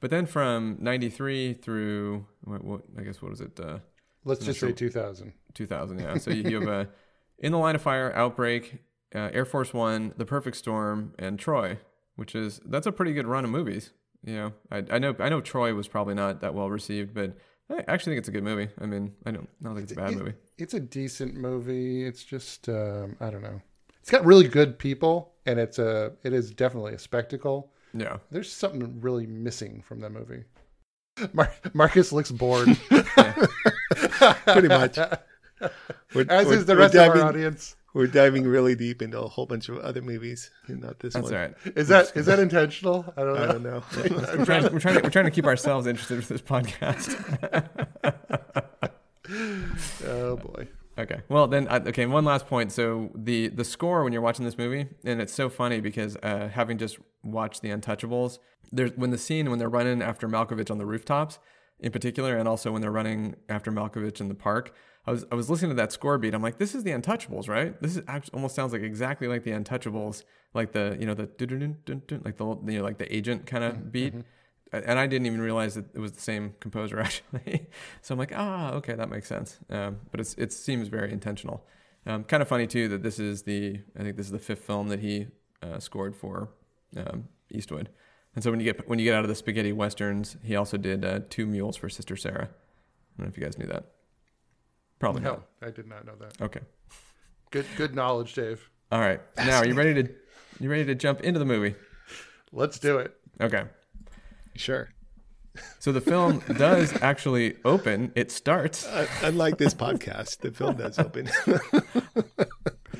[SPEAKER 3] But then from 93 through, what, what I guess, what is it? Uh,
[SPEAKER 1] Let's just say 2000.
[SPEAKER 3] 2000, yeah. So you, you have a In the Line of Fire, Outbreak, uh, Air Force One, The Perfect Storm, and Troy, which is, that's a pretty good run of movies. You know, I, I know I know Troy was probably not that well received, but I actually think it's a good movie. I mean, I don't, I don't think it's a bad
[SPEAKER 1] It-
[SPEAKER 3] movie.
[SPEAKER 1] It's a decent movie. It's just um, I don't know. It's got really good people, and it's a it is definitely a spectacle.
[SPEAKER 3] Yeah.
[SPEAKER 1] There's something really missing from that movie. Mar- Marcus looks bored.
[SPEAKER 2] Pretty much. We're-
[SPEAKER 1] As
[SPEAKER 2] we're-
[SPEAKER 1] is the
[SPEAKER 2] we're
[SPEAKER 1] rest of
[SPEAKER 2] diving-
[SPEAKER 1] our audience.
[SPEAKER 2] We're diving really deep into a whole bunch of other movies, not this
[SPEAKER 3] That's
[SPEAKER 2] one.
[SPEAKER 3] all right.
[SPEAKER 1] Is that is that intentional? I don't know.
[SPEAKER 2] I don't know.
[SPEAKER 3] We're trying, we're, trying to, we're trying to keep ourselves interested with this podcast.
[SPEAKER 1] Oh boy.
[SPEAKER 3] Okay. Well, then, okay. One last point. So the the score when you're watching this movie, and it's so funny because uh, having just watched The Untouchables, there's when the scene when they're running after Malkovich on the rooftops, in particular, and also when they're running after Malkovich in the park. I was I was listening to that score beat. I'm like, this is The Untouchables, right? This is actually almost sounds like exactly like The Untouchables, like the you know the like the you know like the agent kind of beat. And I didn't even realize that it was the same composer actually. so I'm like, ah, okay, that makes sense. Um, but it's it seems very intentional. Um, kind of funny too that this is the I think this is the fifth film that he uh, scored for um, Eastwood. And so when you get when you get out of the spaghetti westerns, he also did uh, Two Mules for Sister Sara. I don't know if you guys knew that. Probably
[SPEAKER 1] No,
[SPEAKER 3] not.
[SPEAKER 1] I did not know that.
[SPEAKER 3] Okay.
[SPEAKER 1] Good good knowledge, Dave.
[SPEAKER 3] All right. Now, are you ready to you ready to jump into the movie?
[SPEAKER 1] Let's do it.
[SPEAKER 3] Okay.
[SPEAKER 2] Sure.
[SPEAKER 3] So the film does actually open. It starts.
[SPEAKER 2] Uh, unlike this podcast, the film does open.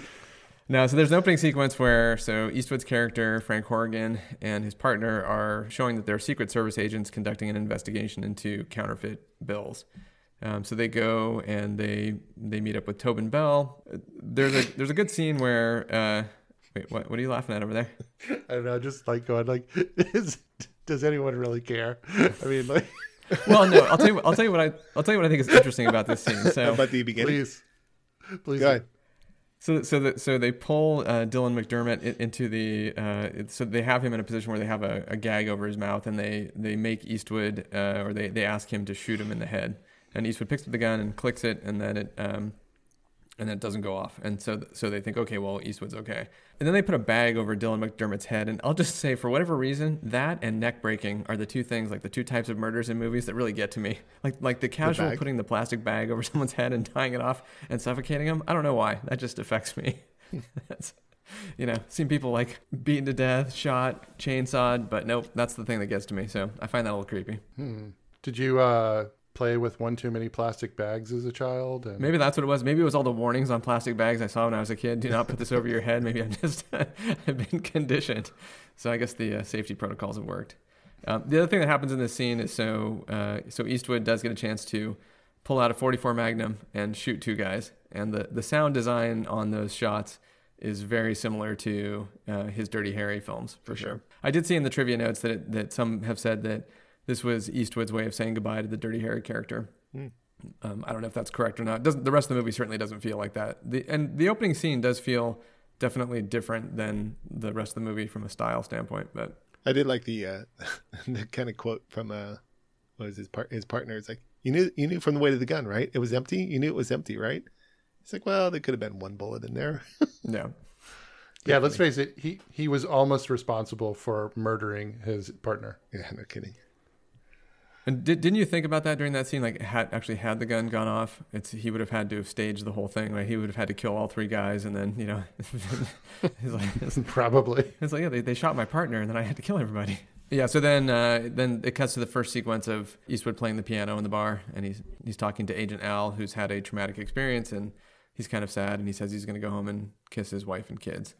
[SPEAKER 3] now, so there's an opening sequence where so Eastwood's character Frank Horrigan and his partner are showing that they're Secret Service agents conducting an investigation into counterfeit bills. Um, so they go and they they meet up with Tobin Bell. There's a there's a good scene where uh, wait what what are you laughing at over there?
[SPEAKER 1] I don't know, just like going like is, does anyone really care? I mean like
[SPEAKER 3] Well, no, I'll tell you what, I'll tell you what I I'll tell you what I think is interesting about this scene. So
[SPEAKER 2] How about the beginning?
[SPEAKER 1] please. Please
[SPEAKER 2] Go ahead.
[SPEAKER 3] So, so, that, so they pull uh, Dylan McDermott into the. Uh, so they have him in a position where they have a, a gag over his mouth, and they they make Eastwood, uh, or they they ask him to shoot him in the head, and Eastwood picks up the gun and clicks it, and then it um, and then it doesn't go off, and so so they think, okay, well Eastwood's okay, and then they put a bag over Dylan McDermott's head, and I'll just say for whatever reason, that and neck breaking are the two things, like the two types of murders in movies that really get to me, like like the casual
[SPEAKER 2] bag?
[SPEAKER 3] putting the plastic bag over someone's head and tying it off and suffocating them. I don't know why. That just affects me. that's, you know, seen people like beaten to death, shot, chainsawed, but nope, that's the thing that gets to me. So I find that a little creepy.
[SPEAKER 1] Did you uh play with one too many plastic bags as a child? And
[SPEAKER 3] Maybe that's what it was. Maybe it was all the warnings on plastic bags I saw when I was a kid. Do not put this over your head. Maybe I've just have been conditioned. So I guess the uh, safety protocols have worked. Um, the other thing that happens in this scene is so uh, so Eastwood does get a chance to pull out a 44 Magnum and shoot two guys, and the the sound design on those shots is very similar to uh, his Dirty Harry films for sure. I did see in the trivia notes that it, that some have said that this was Eastwood's way of saying goodbye to the Dirty Harry character. Um, I don't know if that's correct or not. Doesn't, the rest of the movie certainly doesn't feel like that. The, and the opening scene does feel definitely different than the rest of the movie from a style standpoint. But
[SPEAKER 2] I did like the uh, the kind of quote from uh, what was his part his partner? It's like you knew you knew from the weight of the gun, right? It was empty. You knew it was empty, right? It's like, well, there could have been one bullet in there.
[SPEAKER 3] yeah,
[SPEAKER 1] yeah, let's face it, he he was almost responsible for murdering his partner.
[SPEAKER 2] yeah, no kidding.
[SPEAKER 3] And did, didn't you think about that during that scene? Like, had actually had the gun gone off, it's he would have had to have staged the whole thing. Right? He would have had to kill all three guys, and then you know, he's like, it's,
[SPEAKER 1] Probably.
[SPEAKER 3] it's like yeah, they, they shot my partner, and then I had to kill everybody. Yeah, so then uh, then it cuts to the first sequence of Eastwood playing the piano in the bar, and he's he's talking to Agent Al, who's had a traumatic experience, and he's kind of sad, and he says he's going to go home and kiss his wife and kids.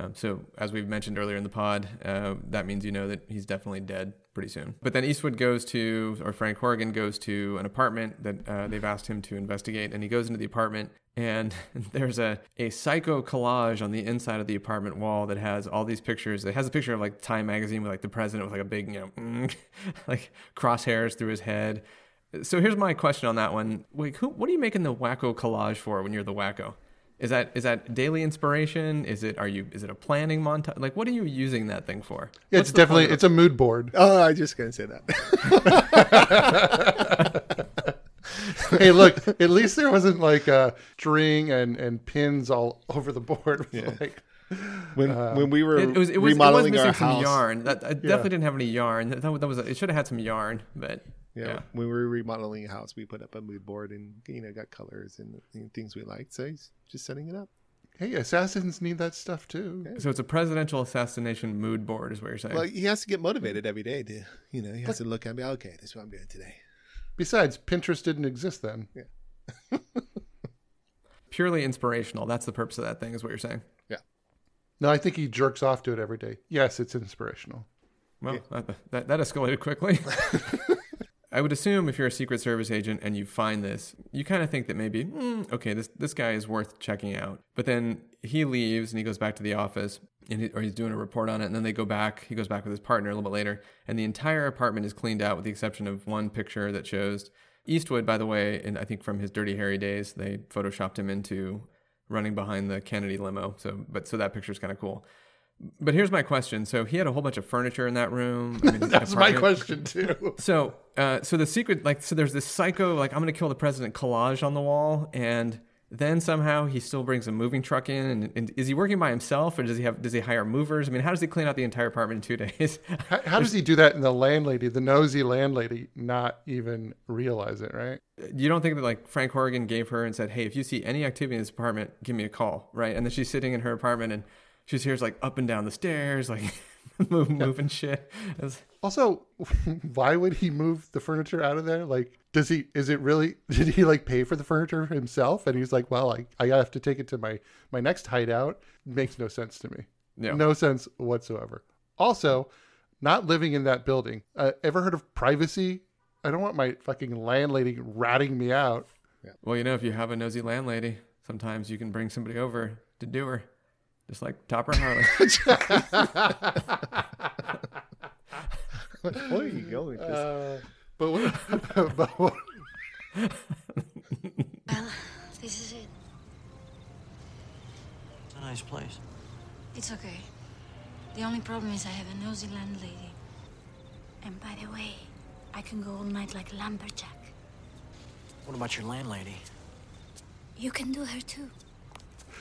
[SPEAKER 3] Um, so as we've mentioned earlier in the pod, uh, that means you know that he's definitely dead, pretty soon. But then Eastwood goes to, or Frank Horrigan goes to an apartment that uh, they've asked him to investigate, and he goes into the apartment, and there's a a psycho collage on the inside of the apartment wall that has all these pictures. It has a picture of like Time magazine with like the president with like a big, you know, like crosshairs through his head. So here's my question on that one. Wait, who, what are you making the wacko collage for when you're the wacko? Is that is that daily inspiration? Is it are you is it a planning montage? Like what are you using that thing for?
[SPEAKER 1] Yeah,
[SPEAKER 3] What's
[SPEAKER 1] it's definitely it's a mood board.
[SPEAKER 2] Oh, I just gonna say that.
[SPEAKER 1] hey, look, at least there wasn't like a string and, and pins all over the board.
[SPEAKER 2] Yeah.
[SPEAKER 1] Like,
[SPEAKER 2] when
[SPEAKER 1] Uh,
[SPEAKER 2] when we were
[SPEAKER 3] it, it was it was, it was missing
[SPEAKER 2] our
[SPEAKER 3] some yarn. That I
[SPEAKER 1] Yeah.
[SPEAKER 3] definitely didn't have any yarn. That, that, was it should have had some yarn, but
[SPEAKER 2] yeah,
[SPEAKER 3] yeah.
[SPEAKER 2] when we were remodeling a house, we put up a mood board and you know got colors and, and things we liked. So he's just setting it up.
[SPEAKER 1] hey, assassins need that stuff too.
[SPEAKER 3] So it's a presidential assassination mood board, is what you're saying.
[SPEAKER 2] Well, he has to get motivated every day to you know he has to look at me. Okay, this is what I'm doing today.
[SPEAKER 1] Besides, Pinterest didn't exist then. Yeah.
[SPEAKER 3] Purely inspirational. That's the purpose of that thing, is what you're saying. Yeah.
[SPEAKER 1] No, I think he jerks off to it every day. Yes, it's inspirational.
[SPEAKER 3] Well, that, that, that escalated quickly. I would assume if you're a Secret Service agent and you find this, you kind of think that maybe, "Hmm, okay, this this guy is worth checking out. But then he leaves and he goes back to the office, and he, or he's doing a report on it. And then they go back. He goes back with his partner a little bit later, and the entire apartment is cleaned out with the exception of one picture that shows Eastwood. By the way, and I think from his Dirty Harry days, they photoshopped him into running behind the Kennedy limo. So, but so that picture is kind of cool. But here's my question. So he had a whole bunch of furniture in that room. I mean,
[SPEAKER 1] That's my question too.
[SPEAKER 3] So, uh, so the secret, like, so there's this psycho, like, I'm gonna kill the president collage on the wall, and then somehow he still brings a moving truck in, and, and is he working by himself, or does he have, does he hire movers? I mean, how does he clean out the entire apartment in two days?
[SPEAKER 1] How, how does he do that? And the landlady, the nosy landlady, not even realize it, right?
[SPEAKER 3] you don't think that like Frank Horrigan gave her and said, "Hey, if you see any activity in this apartment, give me a call," right? And then she's sitting in her apartment and she just hears like up and down the stairs, like move, moving shit. It's-
[SPEAKER 1] Also, why would he move the furniture out of there? Like, does he? Is it really? Did he like pay for the furniture himself? And he's like, well, I I have to take it to my my next hideout. Makes no sense to me.
[SPEAKER 3] Yeah.
[SPEAKER 1] No sense whatsoever. Also, not living in that building. Uh, ever heard of privacy? I don't want my fucking landlady ratting me out.
[SPEAKER 3] Well, you know, if you have a nosy landlady, sometimes you can bring somebody over to do her, just like Topper and Harley.
[SPEAKER 2] Where are you going with this?
[SPEAKER 1] Uh, but what, but what,
[SPEAKER 11] Well, this is it.
[SPEAKER 12] It's a nice place.
[SPEAKER 11] It's okay. The only problem is I have a nosy landlady. And by the way, I can go all night like a lumberjack.
[SPEAKER 12] What about your landlady?
[SPEAKER 11] You can do her too.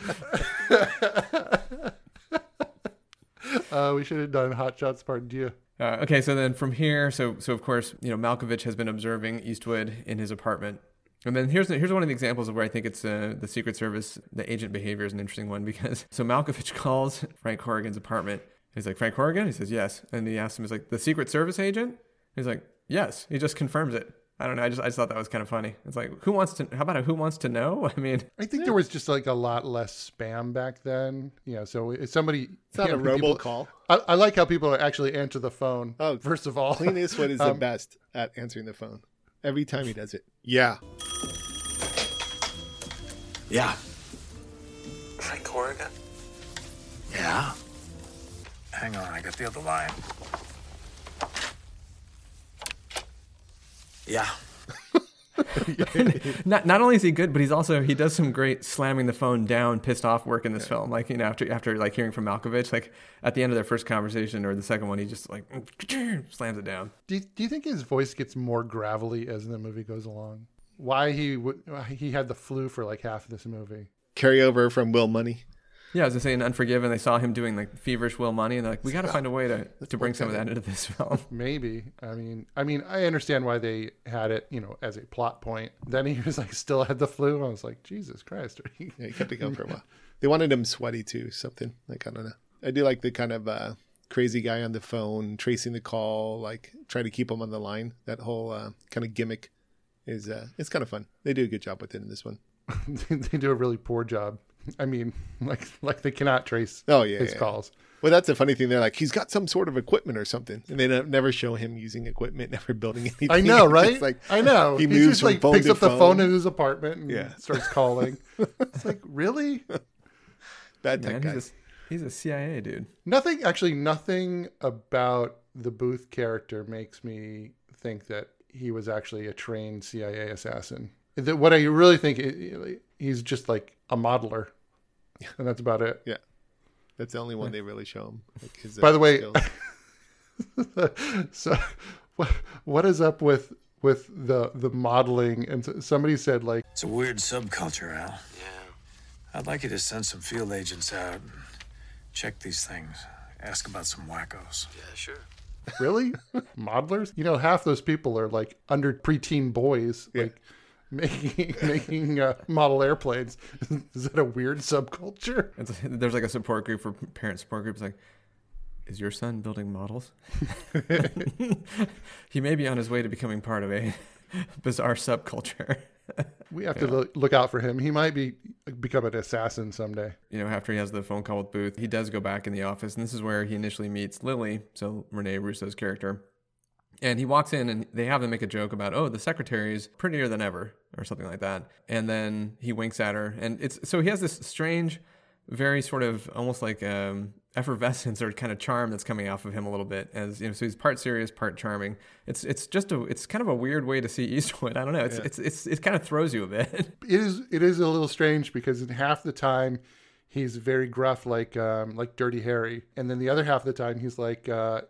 [SPEAKER 1] uh, we should have done Hot Shots Part Two.
[SPEAKER 3] Uh, okay, so then from here, so so of course, you know, Malkovich has been observing Eastwood in his apartment, and then here's here's one of the examples of where I think it's uh, the Secret Service, the agent behavior is an interesting one because so Malkovich calls Frank Horrigan's apartment. He's like Frank Horrigan? He says yes, and he asks him, he's like the Secret Service agent?" He's like, "Yes." He just confirms it. I don't know. I just I just thought that was kind of funny. It's like who wants to? How about a who wants to know? I mean,
[SPEAKER 1] I think there was just like a lot less spam back then. Yeah, so if somebody
[SPEAKER 2] It's not
[SPEAKER 1] you
[SPEAKER 2] a
[SPEAKER 1] know, people-
[SPEAKER 2] robocall.
[SPEAKER 1] I, I like how people actually answer the phone.
[SPEAKER 2] Oh,
[SPEAKER 1] first of all,
[SPEAKER 2] Clint Eastwood is the
[SPEAKER 1] Um,
[SPEAKER 2] best at answering the phone. Every time he does it. Yeah.
[SPEAKER 12] Yeah.
[SPEAKER 8] Frank Horrigan?
[SPEAKER 12] Yeah. Hang on, I got the other line. Yeah.
[SPEAKER 3] not not only is he good, but he's also he does some great slamming the phone down, pissed off work in this film. Like you know after after like hearing from Malkovich, like at the end of their first conversation or the second one, he just like slams it down.
[SPEAKER 1] Do you, do you think his voice gets more gravelly as the movie goes along? Why he would why he had the flu for like half of this movie?
[SPEAKER 2] Carryover from Will Munny.
[SPEAKER 3] Yeah, as I say in Unforgiven, they saw him doing like feverish Will Munny, and they're like, we got to find a way to to bring some of that into this film.
[SPEAKER 1] Maybe. I mean, I mean, I understand why they had it, you know, as a plot point. Then he was like, still had the flu. I was like, Jesus Christ.
[SPEAKER 2] Yeah, he kept it going for a while. They wanted him sweaty too, something like I don't know. I do like the kind of uh, crazy guy on the phone tracing the call, like try to keep him on the line. That whole uh, kind of gimmick is uh, it's kind of fun. They do a good job with it in this one.
[SPEAKER 1] they do a really poor job I mean, like like they cannot trace
[SPEAKER 2] Oh yeah,
[SPEAKER 1] his
[SPEAKER 2] yeah.
[SPEAKER 1] calls.
[SPEAKER 2] Well, that's a funny thing. They're like, he's got some sort of equipment or something, and they don't- never show him using equipment, never building anything.
[SPEAKER 1] I know, right?
[SPEAKER 2] just like
[SPEAKER 1] I know.
[SPEAKER 2] He
[SPEAKER 1] He
[SPEAKER 2] moves
[SPEAKER 1] just
[SPEAKER 2] from
[SPEAKER 1] like
[SPEAKER 2] phone
[SPEAKER 1] picks
[SPEAKER 2] to
[SPEAKER 1] up the phone in his apartment and
[SPEAKER 2] Yeah.
[SPEAKER 1] starts calling. it's like really
[SPEAKER 2] Bad
[SPEAKER 3] Man,
[SPEAKER 2] tech
[SPEAKER 3] he's,
[SPEAKER 2] guys.
[SPEAKER 3] a, he's a CIA dude.
[SPEAKER 1] nothing. Actually, nothing about the Booth character makes me think that he was actually a trained CIA assassin. The- What I really think he's just like a modeler, and that's about it.
[SPEAKER 2] Yeah, that's the only one they really show him. Like
[SPEAKER 1] By the way, so what what is up with with the the modeling? And s- somebody said like
[SPEAKER 12] It's a weird subculture, Al. Yeah. I'd like you to send some field agents out and check these things. Ask about some wackos.
[SPEAKER 8] Yeah, sure.
[SPEAKER 1] really modelers you know half those people are like under preteen boys like making making uh, model airplanes is that a weird subculture
[SPEAKER 3] It's, there's like a support group for parent support groups. Like, is your son building models? he may be on his way to becoming part of a bizarre subculture.
[SPEAKER 1] we have to look, look out for him he might be become an assassin someday
[SPEAKER 3] you know, after he has the phone call with Booth, he does go back in the office, and this is where he initially meets Lily, so Rene Russo's character. And he walks in, and they have them make a joke about, "Oh, the secretary's prettier than ever," or something like that. And then he winks at her, and it's so he has this strange, very sort of almost like um, effervescence or kind of charm that's coming off of him a little bit. As you know, so he's part serious, part charming. It's it's just a it's kind of a weird way to see Eastwood. I don't know. It's
[SPEAKER 1] Yeah.
[SPEAKER 3] it's, it's it kind of throws you a bit.
[SPEAKER 1] it is it is a little strange because in half the time he's very gruff like um like dirty harry and then the other half of the time he's like uh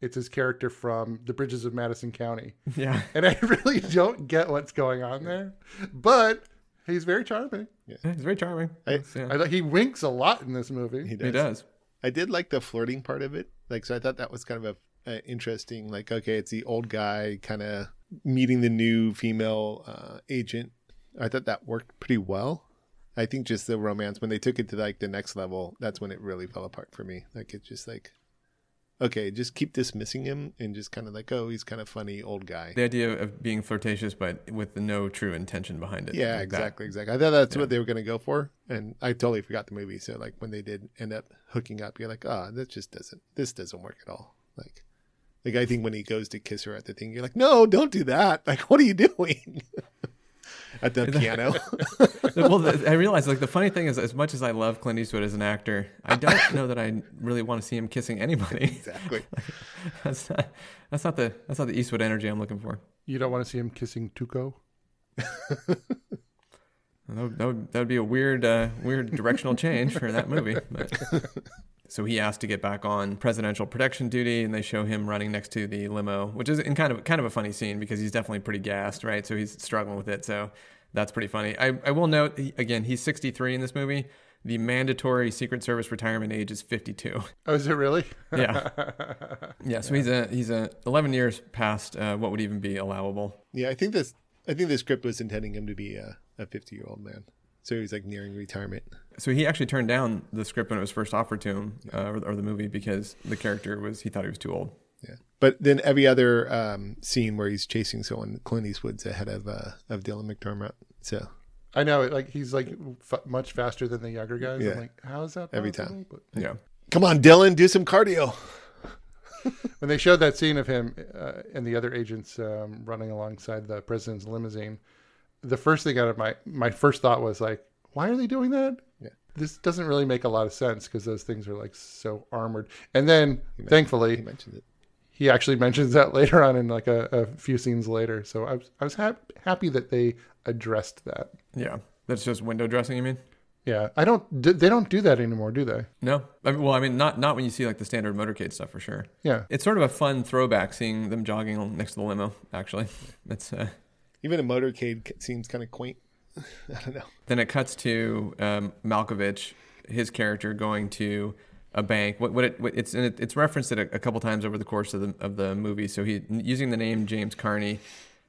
[SPEAKER 1] it's his character from the bridges of madison county
[SPEAKER 3] Yeah.
[SPEAKER 1] and i really don't get what's going on there but he's very charming
[SPEAKER 3] Yeah, he's very charming.
[SPEAKER 2] I-
[SPEAKER 3] yeah.
[SPEAKER 1] I, he winks a lot in this movie
[SPEAKER 2] He
[SPEAKER 3] He does.
[SPEAKER 2] I did like the flirting part of it. Like, so I thought that was kind of a, a interesting. Like, okay, it's the old guy kind of meeting the new female uh, agent. I thought that worked pretty well. I think just the romance when they took it to like the next level, that's when it really fell apart for me. Like, it's just like, okay, just keep dismissing him and just kind of like, oh, he's kind of funny old guy.
[SPEAKER 3] The idea of being flirtatious, but with no true intention behind it.
[SPEAKER 2] Yeah,
[SPEAKER 3] Like that.
[SPEAKER 2] exactly, exactly. I thought that's what they were going to go for, and I totally forgot the movie. So like when they did end up hooking up, you're like, oh, that just doesn't. This doesn't work at all. Like, like I think when he goes to kiss her at the thing, you're like, no, don't do that. Like, what are you doing? at the piano.
[SPEAKER 3] well, the, I realize like the funny thing is, as much as I love Clint Eastwood as an actor, I don't know that I really want to see him kissing anybody.
[SPEAKER 2] Exactly.
[SPEAKER 3] that's not that's not the that's not the Eastwood energy I'm looking for.
[SPEAKER 1] you don't want to see him kissing tuco
[SPEAKER 3] That would, that would, that would be a weird uh, weird directional change for that movie. But. So he asked to get back on presidential protection duty, and they show him running next to the limo, which is in kind of kind of a funny scene because he's definitely pretty gassed, right? So he's struggling with it. So that's pretty funny. I, I will note again, he's 63 in this movie. The mandatory Secret Service retirement age is 52.
[SPEAKER 1] oh is it really
[SPEAKER 3] Yeah, yeah. So he's a he's a 11 years past uh, what would even be allowable.
[SPEAKER 2] yeah, I think this. I think the script was intending him to be a, a 50 year old man. So he's like nearing retirement.
[SPEAKER 3] So he actually turned down the script when it was first offered to him, uh, or, or the movie, because the character was he thought he was too old.
[SPEAKER 2] Yeah. But then every other um, scene where he's chasing someone, Clint Eastwood's ahead of uh, of Dylan McDermott. So
[SPEAKER 1] i know it like he's like f- much faster than the younger guys
[SPEAKER 2] Yeah.
[SPEAKER 1] i'm like how is that
[SPEAKER 2] Every time.
[SPEAKER 1] But-
[SPEAKER 3] Yeah.
[SPEAKER 2] come on, Dylan, do some cardio.
[SPEAKER 1] when they showed that scene of him uh, and the other agents um, running alongside the president's limousine, the first thing out of my my first thought was like, why are they doing that?
[SPEAKER 2] Yeah.
[SPEAKER 1] This doesn't really make a lot of sense because those things are like so armored. And then, thankfully,
[SPEAKER 2] He mentioned it.
[SPEAKER 1] he actually mentions that later on in like a, a few scenes later. So I was I was hap- happy that they addressed that.
[SPEAKER 3] Yeah. That's just window dressing. You mean?
[SPEAKER 1] Yeah, I don't. d- They don't do that anymore, do they?
[SPEAKER 3] No. I mean, well, I mean, not not when you see like the standard motorcade stuff for sure.
[SPEAKER 1] Yeah.
[SPEAKER 3] It's sort of a fun throwback seeing them jogging next to the limo. Actually, it's uh,
[SPEAKER 2] Even a motorcade seems kind of quaint. I don't know.
[SPEAKER 3] Then it cuts to um, Malkovich, his character going to a bank. What, what it what it's it, it's referenced it a, a couple times over the course of the of the movie. So he using the name James Carney,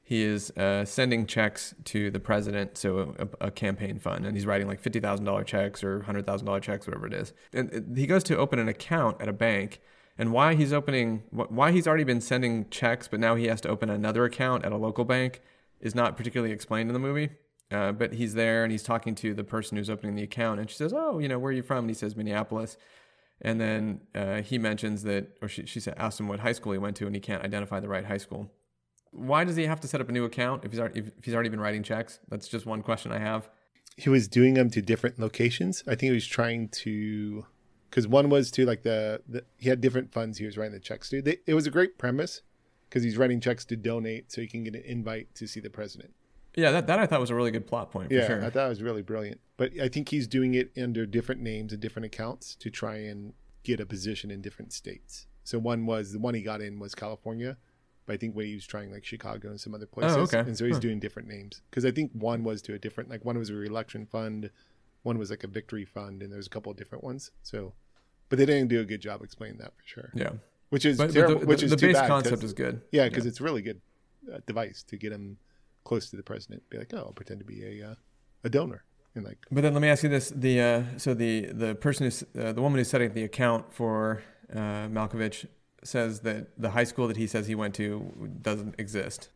[SPEAKER 3] he is uh, sending checks to the president, so a, a campaign fund, and he's writing like fifty thousand dollar checks or hundred thousand dollar checks, whatever it is. And it- he goes to open an account at a bank. And why he's opening, why he's already been sending checks, but now he has to open another account at a local bank, is not particularly explained in the movie. Uh, but he's there and he's talking to the person who's opening the account, and she says, "Oh, you know, where are you from?" And he says, "Minneapolis." And then uh, he mentions that, or she, she said, asked him what high school he went to, and he can't identify the right high school. Why does he have to set up a new account if he's already, if he's already been writing checks? That's just one question I have.
[SPEAKER 2] He was doing them to different locations. I think he was trying to, because one was to like the, the he had different funds he was writing the checks to. They, it was a great premise because he's writing checks to donate so he can get an invite to see the president.
[SPEAKER 3] Yeah, that, that I thought was a really good plot point. For
[SPEAKER 2] yeah,
[SPEAKER 3] sure.
[SPEAKER 2] I thought it was really brilliant. But I think he's doing it under different names and different accounts to try and get a position in different states. So one was the one he got in was California, but I think when he was trying like Chicago and some other places,
[SPEAKER 3] Oh, okay.
[SPEAKER 2] and so he's
[SPEAKER 3] Huh.
[SPEAKER 2] doing different names because I think one was to a different like one was a re-election fund, one was like a victory fund, and there's a couple of different ones. So, but they didn't do a good job explaining that for sure.
[SPEAKER 3] Yeah.
[SPEAKER 2] which is
[SPEAKER 3] But- but
[SPEAKER 2] terrible.
[SPEAKER 3] the-
[SPEAKER 2] which
[SPEAKER 3] the-
[SPEAKER 2] is
[SPEAKER 3] the
[SPEAKER 2] too
[SPEAKER 3] base concept is good.
[SPEAKER 2] Yeah, because
[SPEAKER 3] Yeah.
[SPEAKER 2] it's really good uh, device to get him close to the president. Be like, oh, I'll pretend to be a uh, a donor, and like
[SPEAKER 3] But then let me ask you this: the uh, so the the person who's uh, the woman who's setting the account for uh, Malkovich says that the high school that he says he went to doesn't exist.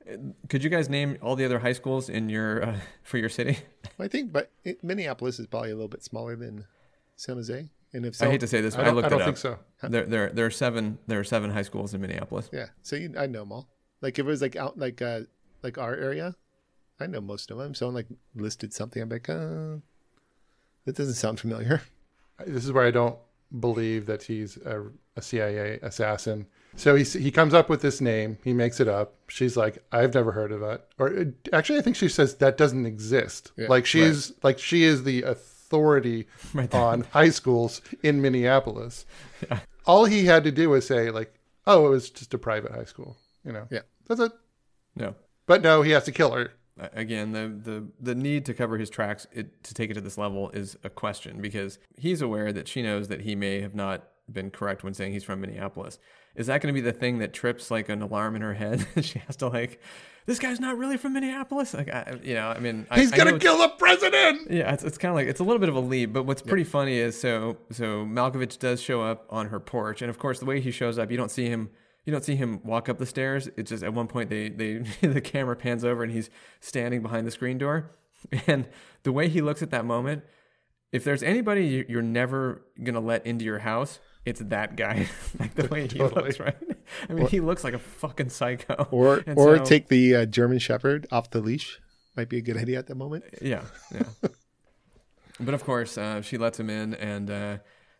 [SPEAKER 3] Could you guys name all the other high schools in your uh, for your city?
[SPEAKER 2] I think, but it, Minneapolis is probably a little bit smaller than San Jose. And if so,
[SPEAKER 3] I hate to say this, but I, looked it up. There, there, there are seven. There are seven high schools in Minneapolis.
[SPEAKER 2] Yeah, so you, I know them all. Like if it was like out like uh like our area, I know most of them. Someone like listed something. I'm like, uh, that doesn't sound familiar.
[SPEAKER 1] This is where I don't believe that he's a, a CIA assassin. So he he comes up with this name. He makes it up. She's like, I've never heard of it. Or uh, actually, I think she says that doesn't exist.
[SPEAKER 2] Yeah,
[SPEAKER 1] like she's like she is the authority
[SPEAKER 3] Right.
[SPEAKER 1] on high schools in Minneapolis. All he had to do was say like, oh, it was just a private high school. You know.
[SPEAKER 2] Yeah.
[SPEAKER 1] That's it.
[SPEAKER 3] No.
[SPEAKER 1] But no, he has to kill her.
[SPEAKER 3] Again, the, the the need to cover his tracks it, to take it to this level is a question because he's aware that she knows that he may have not been correct when saying he's from Minneapolis. Is that going to be the thing that trips like an alarm in her head? she has to like, this guy's not really from Minneapolis. Like, I, you know, I mean,
[SPEAKER 1] He's
[SPEAKER 3] I
[SPEAKER 1] gonna
[SPEAKER 3] it's-
[SPEAKER 1] kill the president.
[SPEAKER 3] Yeah, it's, it's kind of like it's a little bit of a leap, but what's pretty funny is so so Malkovich does show up on her porch, and of course the way he shows up, you don't see him you don't see him walk up the stairs. It's just at one point they they the camera pans over and he's standing behind the screen door, and the way he looks at that moment, if there's anybody you- you're never gonna let into your house, it's that guy. like the way he looks, right? I mean,
[SPEAKER 2] Or-
[SPEAKER 3] he looks like a fucking psycho.
[SPEAKER 2] Or
[SPEAKER 3] And
[SPEAKER 2] or
[SPEAKER 3] so-
[SPEAKER 2] take the uh, German Shepherd off the leash. Might be a good idea at the moment.
[SPEAKER 3] Yeah, yeah. but of course, uh, she lets him in, and uh,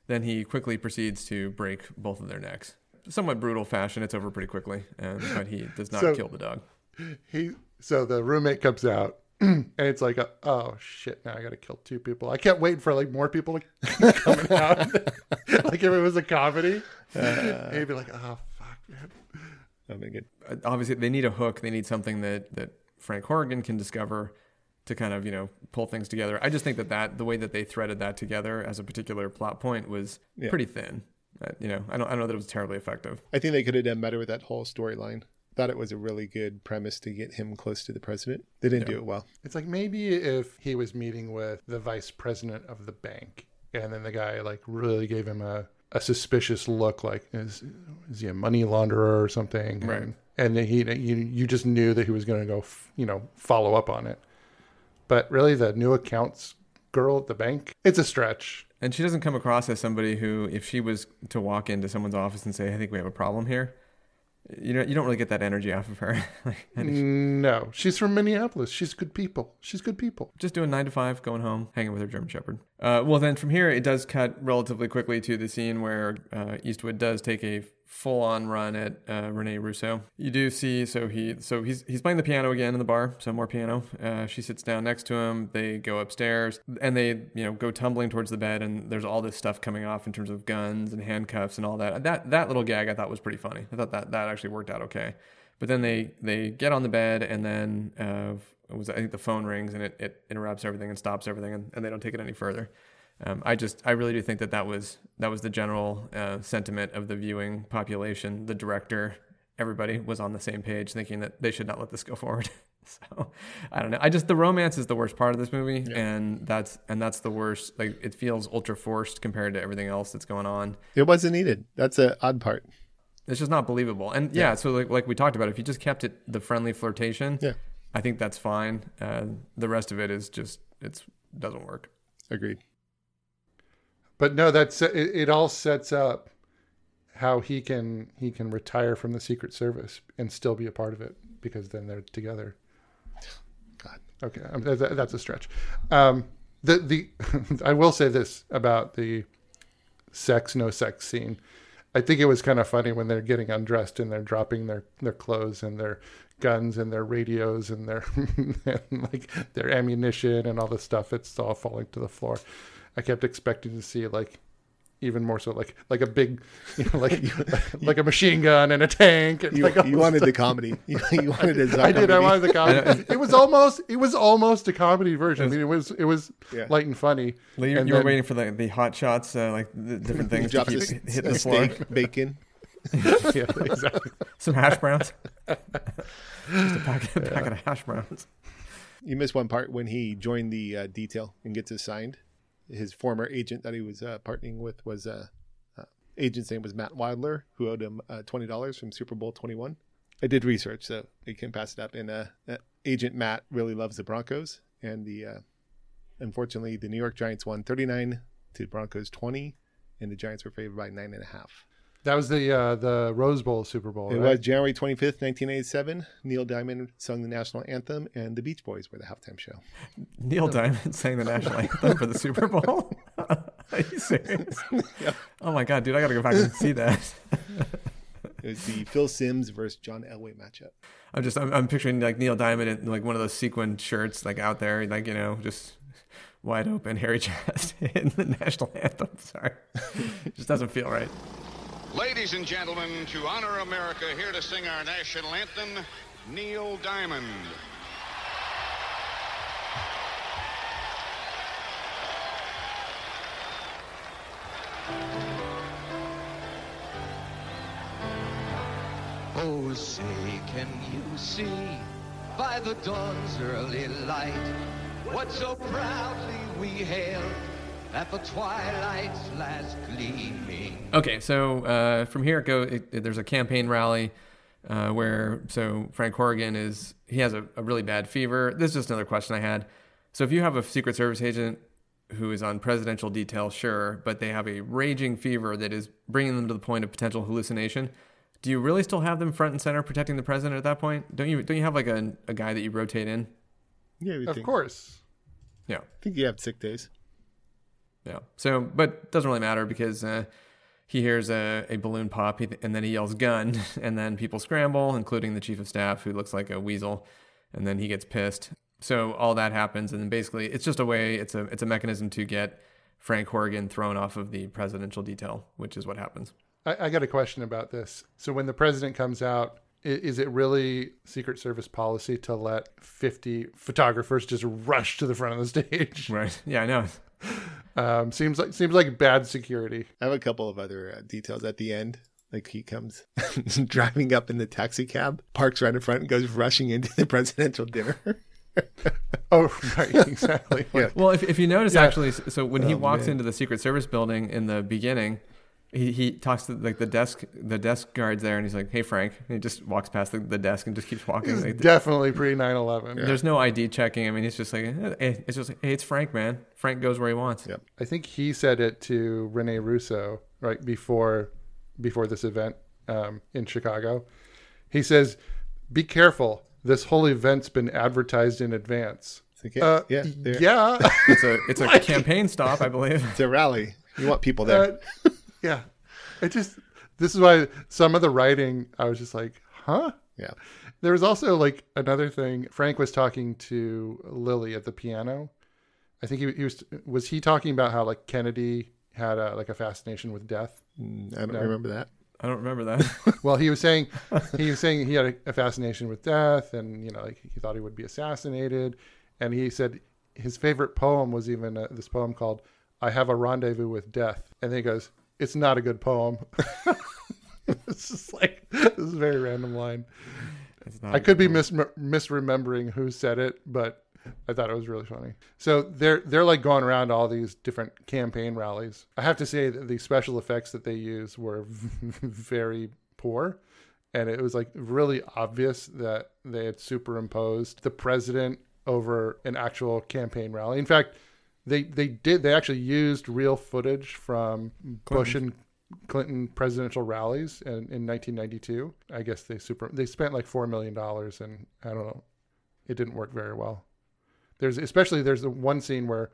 [SPEAKER 3] then he quickly proceeds to break both of their necks. Somewhat brutal fashion. It's over pretty quickly, and but he does not
[SPEAKER 1] So-
[SPEAKER 3] kill the dog.
[SPEAKER 1] He so the roommate comes out and it's like, oh shit! Now I got to kill two people. I can't wait for like more people to coming out. like if it was a comedy,
[SPEAKER 2] Uh,
[SPEAKER 1] he'd be like, oh fuck, man.
[SPEAKER 2] I mean, good.
[SPEAKER 3] Uh, Obviously, they need a hook. They need something that that Frank Horrigan can discover to kind of you know pull things together. I just think that that the way that they threaded that together as a particular plot point was
[SPEAKER 2] Yeah.
[SPEAKER 3] pretty thin. You know, I don't I don't know that it was terribly effective.
[SPEAKER 2] I think they could have done better with that whole storyline. Thought it was a really good premise to get him close to the president. They didn't
[SPEAKER 1] Yeah.
[SPEAKER 2] do it well.
[SPEAKER 1] It's like maybe if he was meeting with the vice president of the bank, and then the guy like really gave him a, a suspicious look, like is is he a money launderer or something?
[SPEAKER 3] Right.
[SPEAKER 1] And, and then he you you just knew that he was going to go f- you know follow up on it. But really, the new accounts girl at the bank, it's a stretch.
[SPEAKER 3] And she doesn't come across as somebody who, if she was to walk into someone's office and say, "I think we have a problem here," you know, you don't really get that energy off of her. like,
[SPEAKER 1] No, she's from Minneapolis. She's good people. She's good people.
[SPEAKER 3] just doing nine to five, going home, hanging with her German Shepherd. Uh, well, then from here, it does cut relatively quickly to the scene where uh, Eastwood does take a full-on run at uh, Rene Russo. You do see, so he, so he's he's playing the piano again in the bar, so more piano. Uh, she sits down next to him. They go upstairs, and they you know go tumbling towards the bed, and there's all this stuff coming off in terms of guns and handcuffs and all that. That that little gag I thought was pretty funny. I thought that that actually worked out okay. But then they they get on the bed, and then uh, was I think the phone rings, and it, it interrupts everything and stops everything, and, and they don't take it any further. Um, I just I really do think that that was that was the general uh, sentiment of the viewing population. The director, everybody was on the same page, thinking that they should not let this go forward. so I don't know. I just the romance is the worst part of this movie, and that's and that's the worst. Like it feels ultra forced compared to everything else that's going on.
[SPEAKER 2] It wasn't needed. That's an odd part.
[SPEAKER 3] It's just not believable. And yeah, so like like we talked about, if you just kept it the friendly flirtation,
[SPEAKER 2] Yeah.
[SPEAKER 3] I think that's fine. Uh, the rest of it is just it's doesn't work.
[SPEAKER 2] Agreed.
[SPEAKER 1] But no, that's it, it. All sets up how he can he can retire from the Secret Service and still be a part of it because then they're together.
[SPEAKER 2] God.
[SPEAKER 1] Okay, um, that, that's a stretch. Um, the the I will say this about the sex no sex scene. I think it was kind of funny when they're getting undressed and they're dropping their their clothes and their guns and their radios and their and like their ammunition and all the stuff. It's all falling to the floor. I kept expecting to see like even more so like like a big you know, like like a machine gun and a tank and
[SPEAKER 2] You,
[SPEAKER 1] like
[SPEAKER 2] you
[SPEAKER 1] this
[SPEAKER 2] wanted the comedy. You, you wanted a
[SPEAKER 1] I did. I wanted the comedy. it was almost. It was almost a comedy version. I mean, it was. It was
[SPEAKER 2] Yeah.
[SPEAKER 1] light and funny.
[SPEAKER 3] Like, you
[SPEAKER 1] And
[SPEAKER 3] you were waiting for the, the hot shots, uh, like the different things to
[SPEAKER 2] drops
[SPEAKER 3] keep
[SPEAKER 2] a,
[SPEAKER 3] hitting
[SPEAKER 2] a
[SPEAKER 3] the floor.
[SPEAKER 2] steak, bacon.
[SPEAKER 1] yeah, exactly.
[SPEAKER 3] Some hash browns. Just a packet, packet of hash browns.
[SPEAKER 2] You missed one part when he joined the uh, detail and gets assigned. His former agent that he was uh, partnering with was uh, uh, agent's name was Matt Wilder, who owed him uh, twenty dollars from Super Bowl twenty one. I did research, so I can pass it up. And uh, uh, Agent Matt really loves the Broncos, and the uh, unfortunately the New York Giants won thirty nine to Broncos twenty, and the Giants were favored by nine and a half.
[SPEAKER 1] That was the uh, the Rose Bowl Super Bowl.
[SPEAKER 2] It
[SPEAKER 1] right?
[SPEAKER 2] was January 25th, 1987. Neil Diamond sung the national anthem, and the Beach Boys were the halftime show.
[SPEAKER 3] Neil Diamond sang the national anthem for the Super Bowl. Are you serious? Oh my god, dude! I gotta go back and see that.
[SPEAKER 2] It was the Phil Simms versus John Elway matchup.
[SPEAKER 3] I'm just I'm, I'm picturing like Neil Diamond in like one of those sequin shirts, like out there, like you know, just wide open, hairy chest in the national anthem. Sorry, just doesn't feel right.
[SPEAKER 5] Ladies and gentlemen, to honor America, here to sing our national anthem, Neil Diamond.
[SPEAKER 13] Oh, say, can you see by the dawn's early light what so proudly we hailed at the twilight's last gleaming?
[SPEAKER 3] Okay, so uh, from here it go. It, it- there's a campaign rally uh, where so Frank Horrigan is he has a, a really bad fever. This is just another question I had. So if you have a Secret Service agent who is on presidential detail, sure, but they have a raging fever that is bringing them to the point of potential hallucination. Do you really still have them front and center protecting the president at that point? Don't you don't you have like a, a guy that you rotate in?
[SPEAKER 2] Yeah, we
[SPEAKER 1] Of
[SPEAKER 2] think,
[SPEAKER 1] course.
[SPEAKER 3] Yeah.
[SPEAKER 2] I think you have sick days.
[SPEAKER 3] Yeah. So, but doesn't really matter because uh, he hears a, a balloon pop and then he yells gun, and then people scramble, including the chief of staff who looks like a weasel, and then he gets pissed. So all that happens, and then basically it's just a way. It's a it's a mechanism to get Frank Horrigan thrown off of the presidential detail, which is what happens.
[SPEAKER 1] I, I got a question about this. So when the president comes out, is it really Secret Service policy to let 50 photographers just rush to the front of the stage?
[SPEAKER 3] Right. Yeah, I know.
[SPEAKER 1] Um, seems like seems like bad security.
[SPEAKER 2] I have a couple of other uh, details at the end. Like he comes driving up in the taxi cab, parks right in front, and goes rushing into the presidential dinner.
[SPEAKER 1] Oh, right, exactly.
[SPEAKER 2] Yeah.
[SPEAKER 3] Well, if, if you notice,
[SPEAKER 1] Yeah.
[SPEAKER 3] actually, so when he
[SPEAKER 2] Oh,
[SPEAKER 3] walks
[SPEAKER 2] man.
[SPEAKER 3] into the Secret Service building in the beginning, he, he talks to like the desk the desk guards there, and he's like, "Hey, Frank." And he just walks past the, the desk and just keeps walking.
[SPEAKER 1] It's
[SPEAKER 3] Like,
[SPEAKER 1] definitely pre 9 11.
[SPEAKER 3] There's no ID checking. I mean, it's just like hey, it's just like, hey, it's Frank, man. Frank goes where he wants.
[SPEAKER 2] Yep.
[SPEAKER 1] I think he said it to Rene Russo right before before this event um, in Chicago. He says, "Be careful. This whole event's been advertised in advance."
[SPEAKER 2] It's like, yeah,
[SPEAKER 1] Uh,
[SPEAKER 2] yeah,
[SPEAKER 1] yeah.
[SPEAKER 3] It's a it's a
[SPEAKER 1] Like-
[SPEAKER 3] campaign stop, I believe.
[SPEAKER 2] It's a rally. You want people there.
[SPEAKER 1] Uh, yeah. It just this is why some of the writing I was just like, huh?
[SPEAKER 2] Yeah.
[SPEAKER 1] There was also like another thing. Frank was talking to Lily at the piano. I think he, he was was he talking about how like Kennedy had a, like a fascination with death.
[SPEAKER 2] Mm, I don't
[SPEAKER 1] No.
[SPEAKER 2] remember that.
[SPEAKER 3] I don't remember that.
[SPEAKER 1] well, he was saying he was saying he had a, a fascination with death, and you know, like he thought he would be assassinated. And he said his favorite poem was even uh, this poem called "I Have a Rendezvous with Death." And then he goes, "It's not a good poem." it's just like this is a very random line.
[SPEAKER 3] It's not
[SPEAKER 1] I could be mis- misremembering who said it, but I thought it was really funny. So they're they're like going around all these different campaign rallies. I have to say that the special effects that they use were very poor. and it was like really obvious that they had superimposed the president over an actual campaign rally. In fact, they they did they actually used real footage from Bush and Clinton presidential rallies in, in 1992. I guess they super they spent like four million dollars, and I don't know, it didn't work very well. There's especially there's the one scene where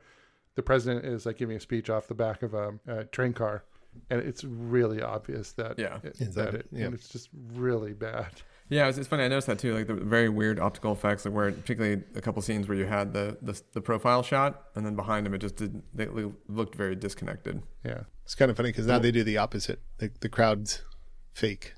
[SPEAKER 1] the president is like giving a speech off the back of a, a train car, and it's really obvious that
[SPEAKER 3] Yeah.
[SPEAKER 1] it,
[SPEAKER 2] Is
[SPEAKER 1] that
[SPEAKER 2] that-
[SPEAKER 1] it,
[SPEAKER 2] yeah.
[SPEAKER 1] and it's just really bad.
[SPEAKER 3] Yeah, it's, it's funny. I noticed that too. Like the very weird optical effects, like where particularly a couple scenes where you had the, the the profile shot, and then behind him it just did. They looked very disconnected.
[SPEAKER 1] Yeah,
[SPEAKER 2] It's kind of funny because now they do the opposite. The, the crowd's fake,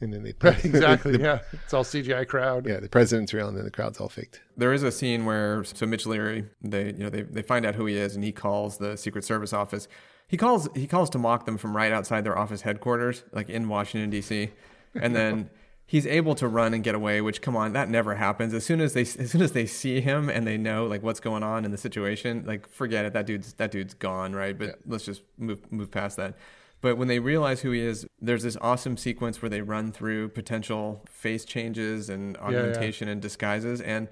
[SPEAKER 2] and then they
[SPEAKER 1] Right, exactly.
[SPEAKER 2] the-
[SPEAKER 1] yeah, it's all CGI crowd.
[SPEAKER 2] yeah. The president's real, and then the crowd's all faked.
[SPEAKER 3] There is a scene where so Mitch Leary, they you know they, they find out who he is, and he calls the Secret Service office. He calls he calls to mock them from right outside their office headquarters, like in Washington D.C. And then he's able to run and get away. Which come on, that never happens. As soon as they as soon as they see him and they know like what's going on in the situation, like forget it. That dude's that dude's gone, right? But let's just move move past that. But when they realize who he is, there's this awesome sequence where they run through potential face changes and
[SPEAKER 1] yeah.
[SPEAKER 3] augmentation and disguises and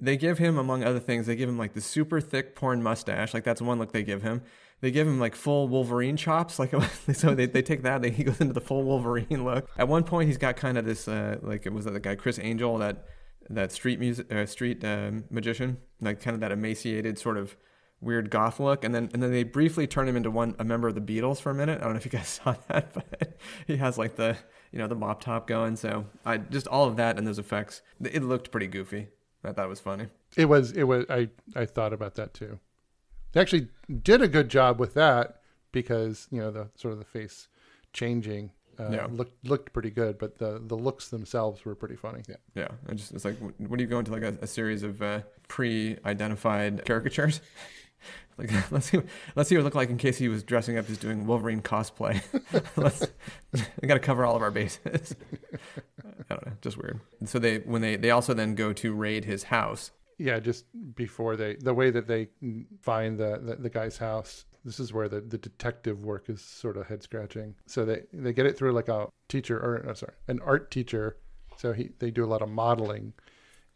[SPEAKER 3] they give him among other things they give him like the super thick porn mustache like that's one look they give him they give him like full wolverine chops like so they, they take that they, he goes into the full wolverine look. At one point he's got kind of this uh, like it was that the guy Criss Angel that that street music uh, street um, magician like kind of that emaciated sort of weird goth look. And then and then they briefly turn him into one a member of the beatles for a minute. I don't know if you guys saw that but he has like the you know the mop top going. So i just all of that and those effects it looked pretty goofy. I thought it was funny.
[SPEAKER 1] It was it was I I thought about that too. They actually did a good job with that because you know the sort of the face changing uh,
[SPEAKER 3] Yeah.
[SPEAKER 1] looked looked pretty good, but the the looks themselves were pretty funny.
[SPEAKER 2] Yeah.
[SPEAKER 3] Yeah, I just it's like what do you go into like a, a series of uh, pre-identified caricatures? like let's see let's see what it looked like in case he was dressing up as doing Wolverine cosplay. let's we got to cover all of our bases. I don't know, just weird. So they when they they also then go to raid his house.
[SPEAKER 1] Yeah, just before they the way that they find the the, the guy's house. This is where the, the detective work is sort of head scratching. So they they get it through like a teacher or no, sorry an art teacher. So he they do a lot of modeling,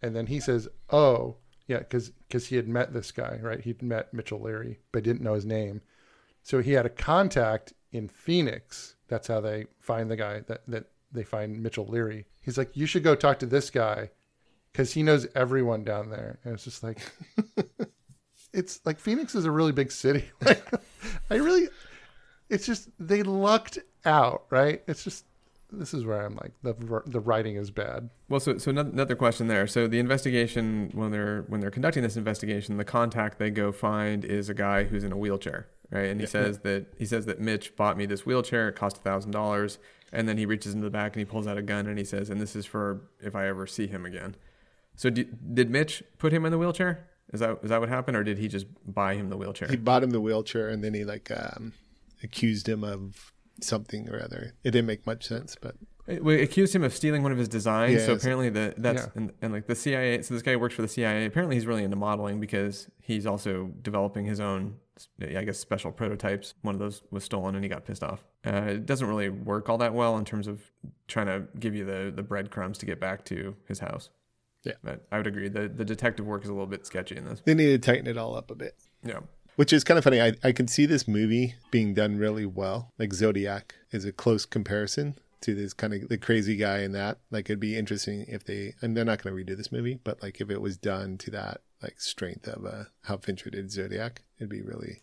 [SPEAKER 1] and then he says, "Oh, yeah," because because he had met this guy, right? He'd met Mitchell Leary, but didn't know his name. So he had a contact in Phoenix. That's how they find the guy that that they find Mitchell Leary. He's like, "You should go talk to this guy." Because he knows everyone down there. And it's just like, it's like Phoenix is a really big city. Like, I really, it's just they lucked out, right? It's just this is where I'm like the the writing is bad.
[SPEAKER 3] Well, so so another question there. So the investigation when they're when they're conducting this investigation, the contact they go find is a guy who's in a wheelchair, right? And he
[SPEAKER 2] Yeah.
[SPEAKER 3] says that he says that Mitch bought me this wheelchair. It cost a thousand dollars. And then he reaches into the back and he pulls out a gun and he says, "And this is for if I ever see him again." So did, did Mitch put him in the wheelchair? Is that is that what happened, or did he just buy him the wheelchair?
[SPEAKER 2] He bought him the wheelchair, and then he like um, accused him of something or other. It didn't make much sense, but
[SPEAKER 3] We accused him of stealing one of his designs.
[SPEAKER 2] Yeah,
[SPEAKER 3] so apparently the that's
[SPEAKER 2] Yeah.
[SPEAKER 3] and, and like the CIA. So this guy works for the CIA. Apparently he's really into modeling because he's also developing his own, I guess, special prototypes. One of those was stolen and he got pissed off. Uh, it doesn't really work all that well in terms of trying to give you the the breadcrumbs to get back to his house.
[SPEAKER 2] Yeah.
[SPEAKER 3] but I would agree. The the detective work is a little bit sketchy in this.
[SPEAKER 2] they need to tighten it all up a bit.
[SPEAKER 3] Yeah.
[SPEAKER 2] Which is kind of funny. I, I can see this movie being done really well. Like Zodiac is a close comparison to this kind of the crazy guy in that. Like it'd be interesting if they and they're not going to redo this movie, but like if it was done to that like strength of uh, how Fincher did Zodiac, it'd be really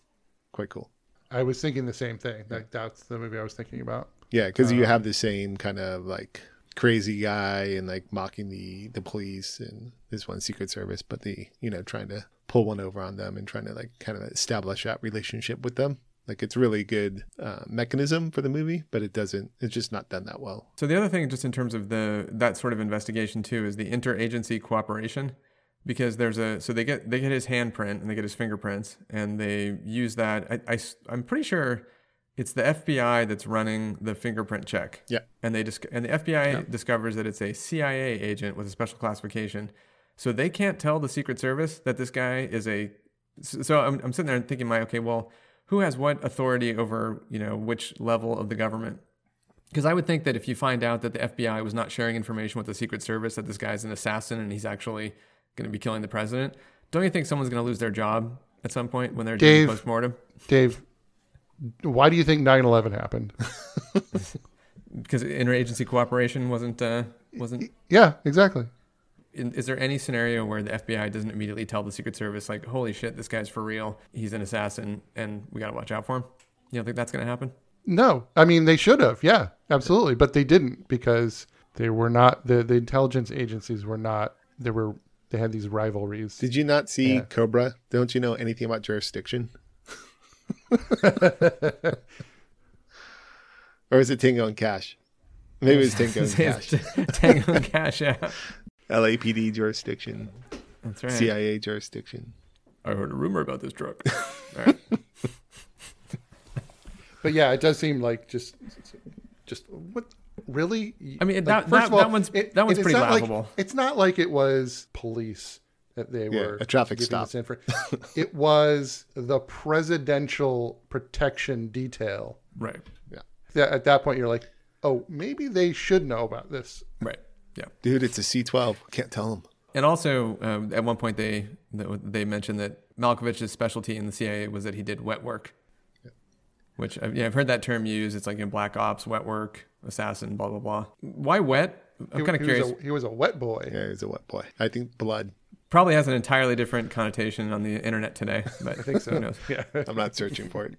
[SPEAKER 2] quite cool.
[SPEAKER 1] I was thinking the same thing. Like that's the movie I was thinking about.
[SPEAKER 2] Yeah, because you
[SPEAKER 1] Um,
[SPEAKER 2] have the same kind of like crazy guy and like mocking the the police and this one Secret Service, but the you know trying to pull one over on them and trying to like kind of establish that relationship with them. Like it's really good uh, mechanism for the movie, but it doesn't. It's just not done that well.
[SPEAKER 3] So the other thing, just in terms of the that sort of investigation too, is the interagency cooperation, because there's a so they get they get his handprint and they get his fingerprints and they use that. I, I am pretty sure it's the FBI that's running the fingerprint check.
[SPEAKER 2] Yeah.
[SPEAKER 3] and they dis- and the FBI discovers that it's a CIA agent with a special classification, so they can't tell the Secret Service that this guy is a. So I'm I'm sitting there and thinking, my okay, well, who has what authority over you know which level of the government? Because I would think that if you find out that the FBI was not sharing information with the Secret Service that this guy's an assassin and he's actually going to be killing the president, don't you think someone's going to lose their job at some point when they're doing
[SPEAKER 1] Dave,
[SPEAKER 3] postmortem?
[SPEAKER 1] Dave, why do you think 9/11 happened?
[SPEAKER 3] Because interagency cooperation wasn't uh, wasn't.
[SPEAKER 1] yeah, exactly.
[SPEAKER 3] In, is there any scenario where the FBI doesn't immediately tell the Secret Service like, "Holy shit, this guy's for real. He's an assassin, and we got to watch out for him"? You don't think that's going to happen?
[SPEAKER 1] No, I mean they should have. Yeah, absolutely, but they didn't because they were not the the intelligence agencies were not. They were they had these rivalries.
[SPEAKER 2] Did you not see
[SPEAKER 1] Yeah.
[SPEAKER 2] Cobra? Don't you know anything about jurisdiction? or is it Tango and Cash? Maybe it's was Tango and Cash.
[SPEAKER 3] Tango and Cash, yeah.
[SPEAKER 2] LAPD jurisdiction.
[SPEAKER 3] That's right.
[SPEAKER 2] CIA jurisdiction.
[SPEAKER 3] I heard a rumor about this drug. All right.
[SPEAKER 1] But yeah, it does seem like just just what really.
[SPEAKER 3] I mean,
[SPEAKER 1] Like,
[SPEAKER 3] that-
[SPEAKER 1] first
[SPEAKER 3] that-
[SPEAKER 1] of all,
[SPEAKER 3] that one's- that one's
[SPEAKER 1] it's
[SPEAKER 3] pretty
[SPEAKER 1] not like-
[SPEAKER 3] laughable.
[SPEAKER 1] it's not like it was police that they
[SPEAKER 2] Yeah,
[SPEAKER 1] were
[SPEAKER 2] a traffic stop.
[SPEAKER 1] this info. it was the presidential protection detail.
[SPEAKER 3] Right.
[SPEAKER 2] Yeah.
[SPEAKER 1] That, at that point, you're like, oh, maybe they should know about this.
[SPEAKER 3] Right. Yeah.
[SPEAKER 2] Dude, it's a C12. Can't tell them.
[SPEAKER 3] And also, um, at one point, they they mentioned that Malkovich's specialty in the CIA was that he did wet work, which I've, yeah, I've heard that term used. It's like in black ops, wet work, assassin, blah blah blah. Why wet? I'm kind of
[SPEAKER 1] he was
[SPEAKER 3] curious.
[SPEAKER 1] a- he was a wet boy.
[SPEAKER 2] Yeah, he's a wet boy. I think blood.
[SPEAKER 3] Probably has an entirely different connotation on the internet today, but
[SPEAKER 1] I think so.
[SPEAKER 3] Who knows?
[SPEAKER 1] Yeah.
[SPEAKER 2] I'm not searching for it.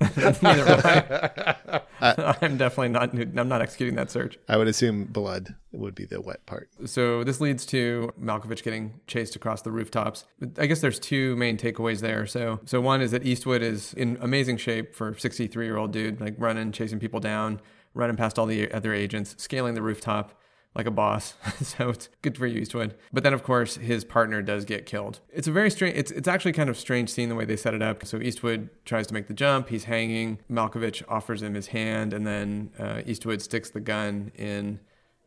[SPEAKER 3] Neither am I. I'm definitely not. I'm not executing that search.
[SPEAKER 2] I would assume blood would be the wet part.
[SPEAKER 3] So this leads to Malkovich getting chased across the rooftops. I guess there's two main takeaways there. So so one is that Eastwood is in amazing shape for a 63 year old dude, like running, chasing people down, running past all the other agents, scaling the rooftop like a boss. so it's good for you, Eastwood. But then of course his partner does get killed. It's a very strange. It's it's actually kind of strange scene the way they set it up. So Eastwood tries to make the jump. He's hanging. Malkovich offers him his hand, and then uh, Eastwood sticks the gun in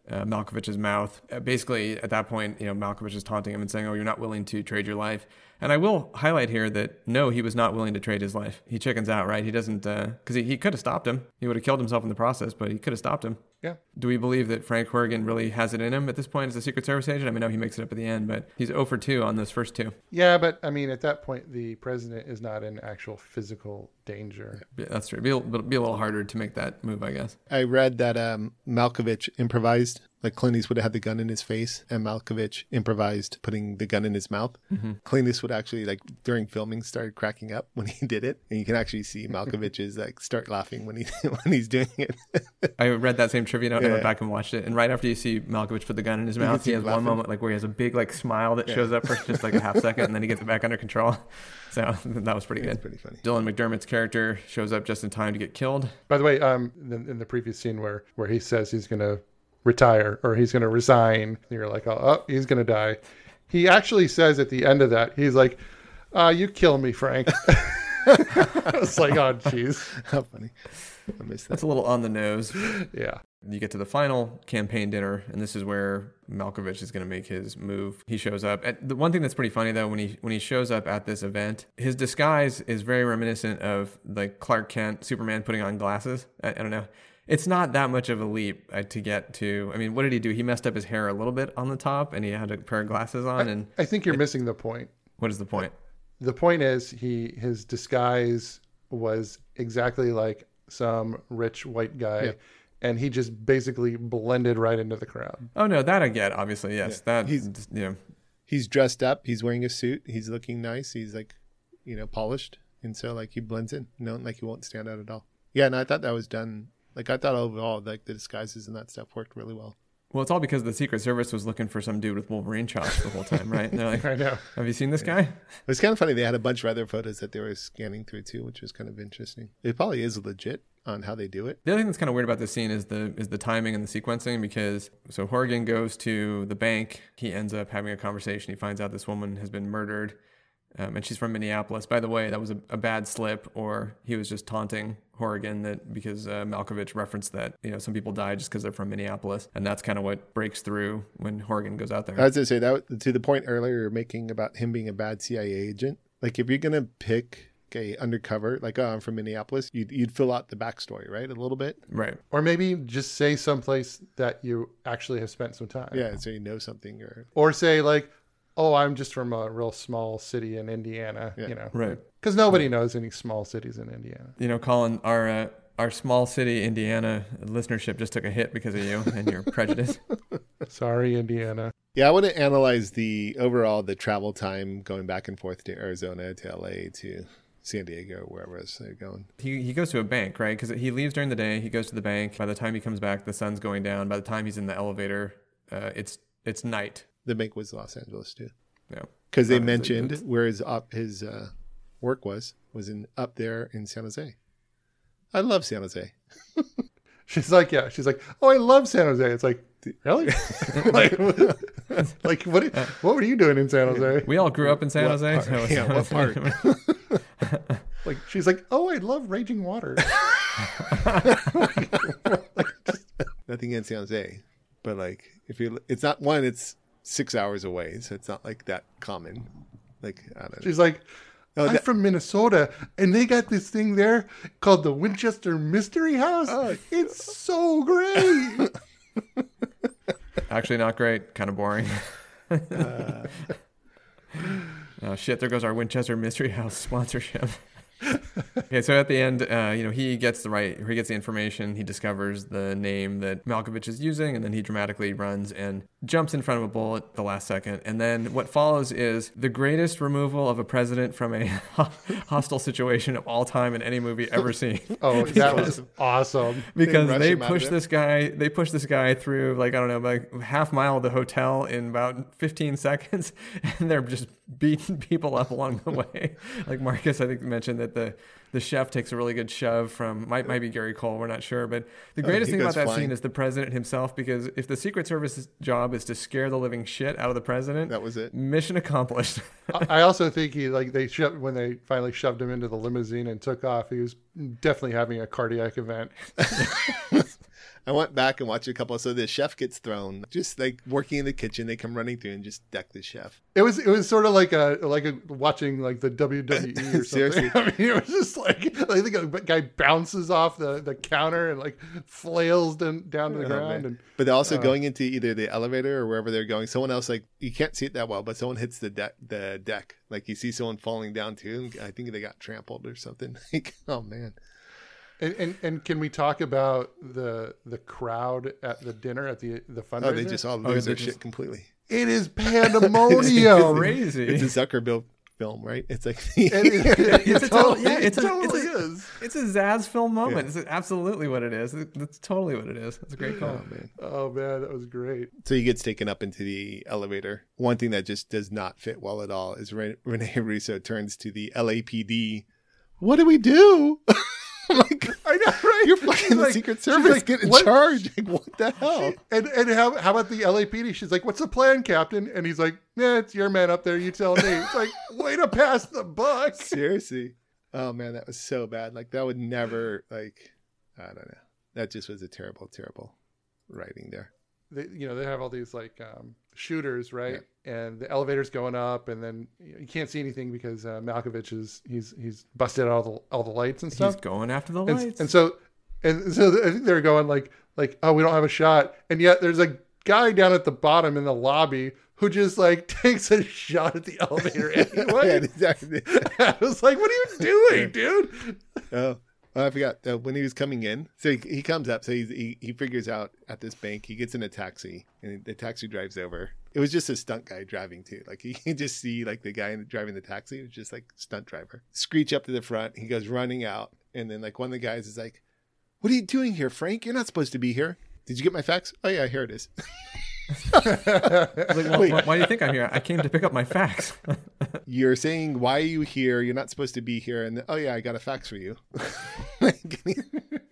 [SPEAKER 3] uh, Malkovich's mouth. Uh, basically, at that point, you know, Malkovich is taunting him and saying, "Oh, you're not willing to trade your life." And I will highlight here that no, he was not willing to trade his life. He chickens out, right? He doesn't because he, he could have stopped him. He would have killed himself in the process, but he could have stopped him.
[SPEAKER 1] Yeah.
[SPEAKER 3] Do we believe that Frank Horrigan really has it in him at this point as a Secret Service agent? I mean, I know he makes it up at the end, but he's 0 for 2 on those first two.
[SPEAKER 1] Yeah, but I mean, at that point, the president is not in actual physical danger.
[SPEAKER 3] Yeah, that's true. Be a, be a little harder to make that move, I guess.
[SPEAKER 2] I read that um, Malkovich improvised, like Clint Eastwood had the gun in his face, and Malkovich improvised putting the gun in his mouth.
[SPEAKER 3] Mhm.
[SPEAKER 2] Clint Eastwood actually, like during filming, started cracking up when he did it, and you can actually see Malkovich's like start laughing when he when he's doing it.
[SPEAKER 3] I read that same trivia note and went back and watched it. And right after you see Malkovich put the gun in his mouth, he
[SPEAKER 2] him
[SPEAKER 3] has one moment like where he has a big like smile that
[SPEAKER 2] Yeah.
[SPEAKER 3] shows up for just like a half second, and then he gets it back under control. So that was pretty good.
[SPEAKER 2] pretty funny.
[SPEAKER 3] Dylan McDermott's character shows up just in time to get killed.
[SPEAKER 1] By the way, um, in, in the previous scene where where he says he's going to retire or he's going to resign, you're like, oh, oh he's going to die. He actually says at the end of that, he's like, uh, "You kill me, Frank." it's like, oh, jeez.
[SPEAKER 2] How funny. I missed that.
[SPEAKER 3] That's a little on the nose.
[SPEAKER 1] Yeah.
[SPEAKER 3] You get to the final campaign dinner, and this is where Malkovich is going to make his move. He shows up. At, the one thing that's pretty funny though, when he when he shows up at this event, his disguise is very reminiscent of like Clark Kent, Superman putting on glasses. I, I don't know. It's not that much of a leap uh, to get to. I mean, what did he do? He messed up his hair a little bit on the top, and he had a pair of glasses on. and
[SPEAKER 1] I think you're missing the point.
[SPEAKER 3] what is the point?
[SPEAKER 1] The point is he his disguise was exactly like some rich white guy,
[SPEAKER 2] Yeah.
[SPEAKER 1] and he just basically blended right into the crowd.
[SPEAKER 3] Oh no, that I get. Obviously, yes. That
[SPEAKER 2] He's-
[SPEAKER 3] you know.
[SPEAKER 2] He's dressed up. He's wearing a suit. He's looking nice. He's like, you know, polished, and so like he blends in. You know, like he won't stand out at all. Yeah, and I thought that was done. Like I thought overall, like the disguises and that stuff worked really well.
[SPEAKER 3] Well, it's all because the Secret Service was looking for some dude with Wolverine chops the whole time, right? And they're like,
[SPEAKER 1] I know.
[SPEAKER 3] Have you seen this guy?
[SPEAKER 2] It's kind of funny. They had a bunch of other photos that they were scanning through too, which was kind of interesting. It probably is legit on how they do it.
[SPEAKER 3] The other thing that's kind of weird about this scene is the is the timing and the sequencing because so Horgan goes to the bank. He ends up having a conversation. He finds out this woman has been murdered, um, and she's from Minneapolis. By the way, that was a, a bad slip, or he was just taunting Horgan that because uh, Malkovich referenced that you know some people die just because they're from Minneapolis, and that's kind of what breaks through when Horgan goes out there.
[SPEAKER 2] I was gonna say that to the point earlier you're making about him being a bad CIA agent. Like if you're gonna pick a undercover, like oh, I'm from Minneapolis, you'd you'd fill out the backstory, right, a little bit.
[SPEAKER 3] Right.
[SPEAKER 1] Or maybe just say someplace that you actually have spent some time.
[SPEAKER 2] Yeah, so you know something or
[SPEAKER 1] Or say like, "Oh, I'm just from a real small city in Indiana."
[SPEAKER 2] Yeah.
[SPEAKER 1] You know,
[SPEAKER 3] Right.
[SPEAKER 1] Because nobody knows any small cities in Indiana.
[SPEAKER 3] You know, Colin, our uh, our small city Indiana listenership just took a hit because of you and your prejudice.
[SPEAKER 1] Sorry, Indiana.
[SPEAKER 2] Yeah, I want to analyze the overall the travel time going back and forth to Arizona to LA to San Diego wherever else they're going.
[SPEAKER 3] He, he goes to a bank, right? Because he leaves during the day. He goes to the bank. By the time he comes back, the sun's going down. By the time he's in the elevator, uh, it's it's night.
[SPEAKER 2] The bank was Los Angeles too.
[SPEAKER 3] Yeah,
[SPEAKER 2] because they mentioned where his up his uh, work was was in up there in San Jose. I love San Jose.
[SPEAKER 1] She's like, yeah. She's like, oh, I love San Jose. It's like, really? like, like what? What were you doing in San Jose?
[SPEAKER 3] We all grew up in San
[SPEAKER 1] What
[SPEAKER 3] Jose.
[SPEAKER 1] part?
[SPEAKER 3] so
[SPEAKER 1] yeah, what part? like she's like, oh, I love raging water.
[SPEAKER 2] Nothing against San Jose, but like if you, it's not one. It's six hours away, so it's not like that common. Like I don't know.
[SPEAKER 1] She's like,
[SPEAKER 2] Oh,
[SPEAKER 1] I'm
[SPEAKER 2] that-
[SPEAKER 1] from Minnesota, and they got this thing there called the Winchester Mystery House.
[SPEAKER 2] Oh,
[SPEAKER 1] it's so great.
[SPEAKER 3] Actually, not great. Kind of boring.
[SPEAKER 2] Uh.
[SPEAKER 3] oh shit! There goes our Winchester Mystery House sponsorship. okay, so at the end, uh, you know, he gets the right, he gets the information. He discovers the name that Malkovich is using, and then he dramatically runs and jumps in front of a bullet at the last second. And then what follows is the greatest removal of a president from a hostile situation of all time in any movie ever seen.
[SPEAKER 1] Oh, that was awesome.
[SPEAKER 3] because they
[SPEAKER 2] him
[SPEAKER 3] push this guy they push this guy through like i don't know like half mile of the hotel in about 15 seconds and they're just beating people up along the way like marcus i think mentioned that the the chef takes a really good shove from might might be gary cole we're not sure but the
[SPEAKER 2] Oh,
[SPEAKER 3] greatest
[SPEAKER 2] he
[SPEAKER 3] thing about that
[SPEAKER 2] flying.
[SPEAKER 3] scene is the president himself because if the secret service's job is to scare the living shit out of the president
[SPEAKER 2] That was it.
[SPEAKER 3] mission accomplished
[SPEAKER 1] I I also think he like they shoved when they finally shoved him into the limousine and took off. He was definitely having a cardiac event.
[SPEAKER 2] I went back and watched a couple. So the chef gets thrown, just like working in the kitchen. They come running through and just deck the chef.
[SPEAKER 1] It was it was sort of like a like a watching like the WWE or something.
[SPEAKER 2] Seriously.
[SPEAKER 1] I mean, it was just like I think a guy bounces off the, the counter and like flails down, down to the
[SPEAKER 2] Oh,
[SPEAKER 1] ground. And
[SPEAKER 2] But they're also
[SPEAKER 1] uh,
[SPEAKER 2] going into either the elevator or wherever they're going. Someone else, like you can't see it that well, but someone hits the deck. The deck, like you see someone falling down too. I think they got trampled or something. Like, oh man,
[SPEAKER 1] And, and and can we talk about the the crowd at the dinner at the the oh, fundraiser?
[SPEAKER 2] oh they just all
[SPEAKER 3] Oh,
[SPEAKER 2] lose
[SPEAKER 3] they
[SPEAKER 2] their
[SPEAKER 3] just-
[SPEAKER 2] shit completely.
[SPEAKER 1] it is pandemonium.
[SPEAKER 3] crazy
[SPEAKER 2] It's a Zuckerberg film, right? It's like
[SPEAKER 1] It is- it
[SPEAKER 3] It's a total,
[SPEAKER 1] totally-
[SPEAKER 3] yeah, it's
[SPEAKER 1] it
[SPEAKER 3] a,
[SPEAKER 1] totally is.
[SPEAKER 3] It's a Zaz film moment. It's absolutely what it is. That's totally what it is. It's a great call.
[SPEAKER 2] oh man.
[SPEAKER 1] Oh man, that was great.
[SPEAKER 2] So he gets taken up into the elevator. One thing that just does not fit well at all is Ren- Rene Russo turns to the LAPD. What do we do? I'm like,
[SPEAKER 1] I know, right?
[SPEAKER 2] you're fucking the
[SPEAKER 1] like-
[SPEAKER 2] Secret Service.
[SPEAKER 1] like,
[SPEAKER 2] get in
[SPEAKER 1] "What?"
[SPEAKER 2] charge. Like, what the hell?
[SPEAKER 1] And and how how about the LAPD? She's like, "What's the plan, Captain?" And he's like, "Yeah, it's your man up there. You tell me." It's like, way to pass the buck.
[SPEAKER 2] Seriously. Oh man, that was so bad. Like that would never like I don't know. That just was a terrible, terrible writing there.
[SPEAKER 1] They, you know, they have all these like um, shooters, right? And the elevator's going up, and then you, can't see anything because uh, Malkovich is he's he's busted out all the all the lights and stuff.
[SPEAKER 3] He's going after the
[SPEAKER 1] and,
[SPEAKER 3] lights.
[SPEAKER 1] and so and so I think they're going like like oh we don't have a shot, and yet there's a guy down at the bottom in the lobby who just like takes a shot at the elevator anyway.
[SPEAKER 2] yeah, exactly.
[SPEAKER 1] I was like, what are you doing, dude?
[SPEAKER 2] Oh, I forgot uh, when he was coming in. So he, he comes up. So he he figures out at this bank. He gets in a taxi, and the taxi drives over. It was just a stunt guy driving too. Like you can just see like the guy driving the taxi It was just like stunt driver. Screech up to the front. He goes running out, and then like one of the guys is like, "What are you doing here, Frank? You're not supposed to be here." Did you get my fax? Oh yeah, here it is.
[SPEAKER 3] Like, well, why do you think I'm here? I came to pick up my fax.
[SPEAKER 2] You're saying why are you here? You're not supposed to be here. And oh yeah, I got a fax for you.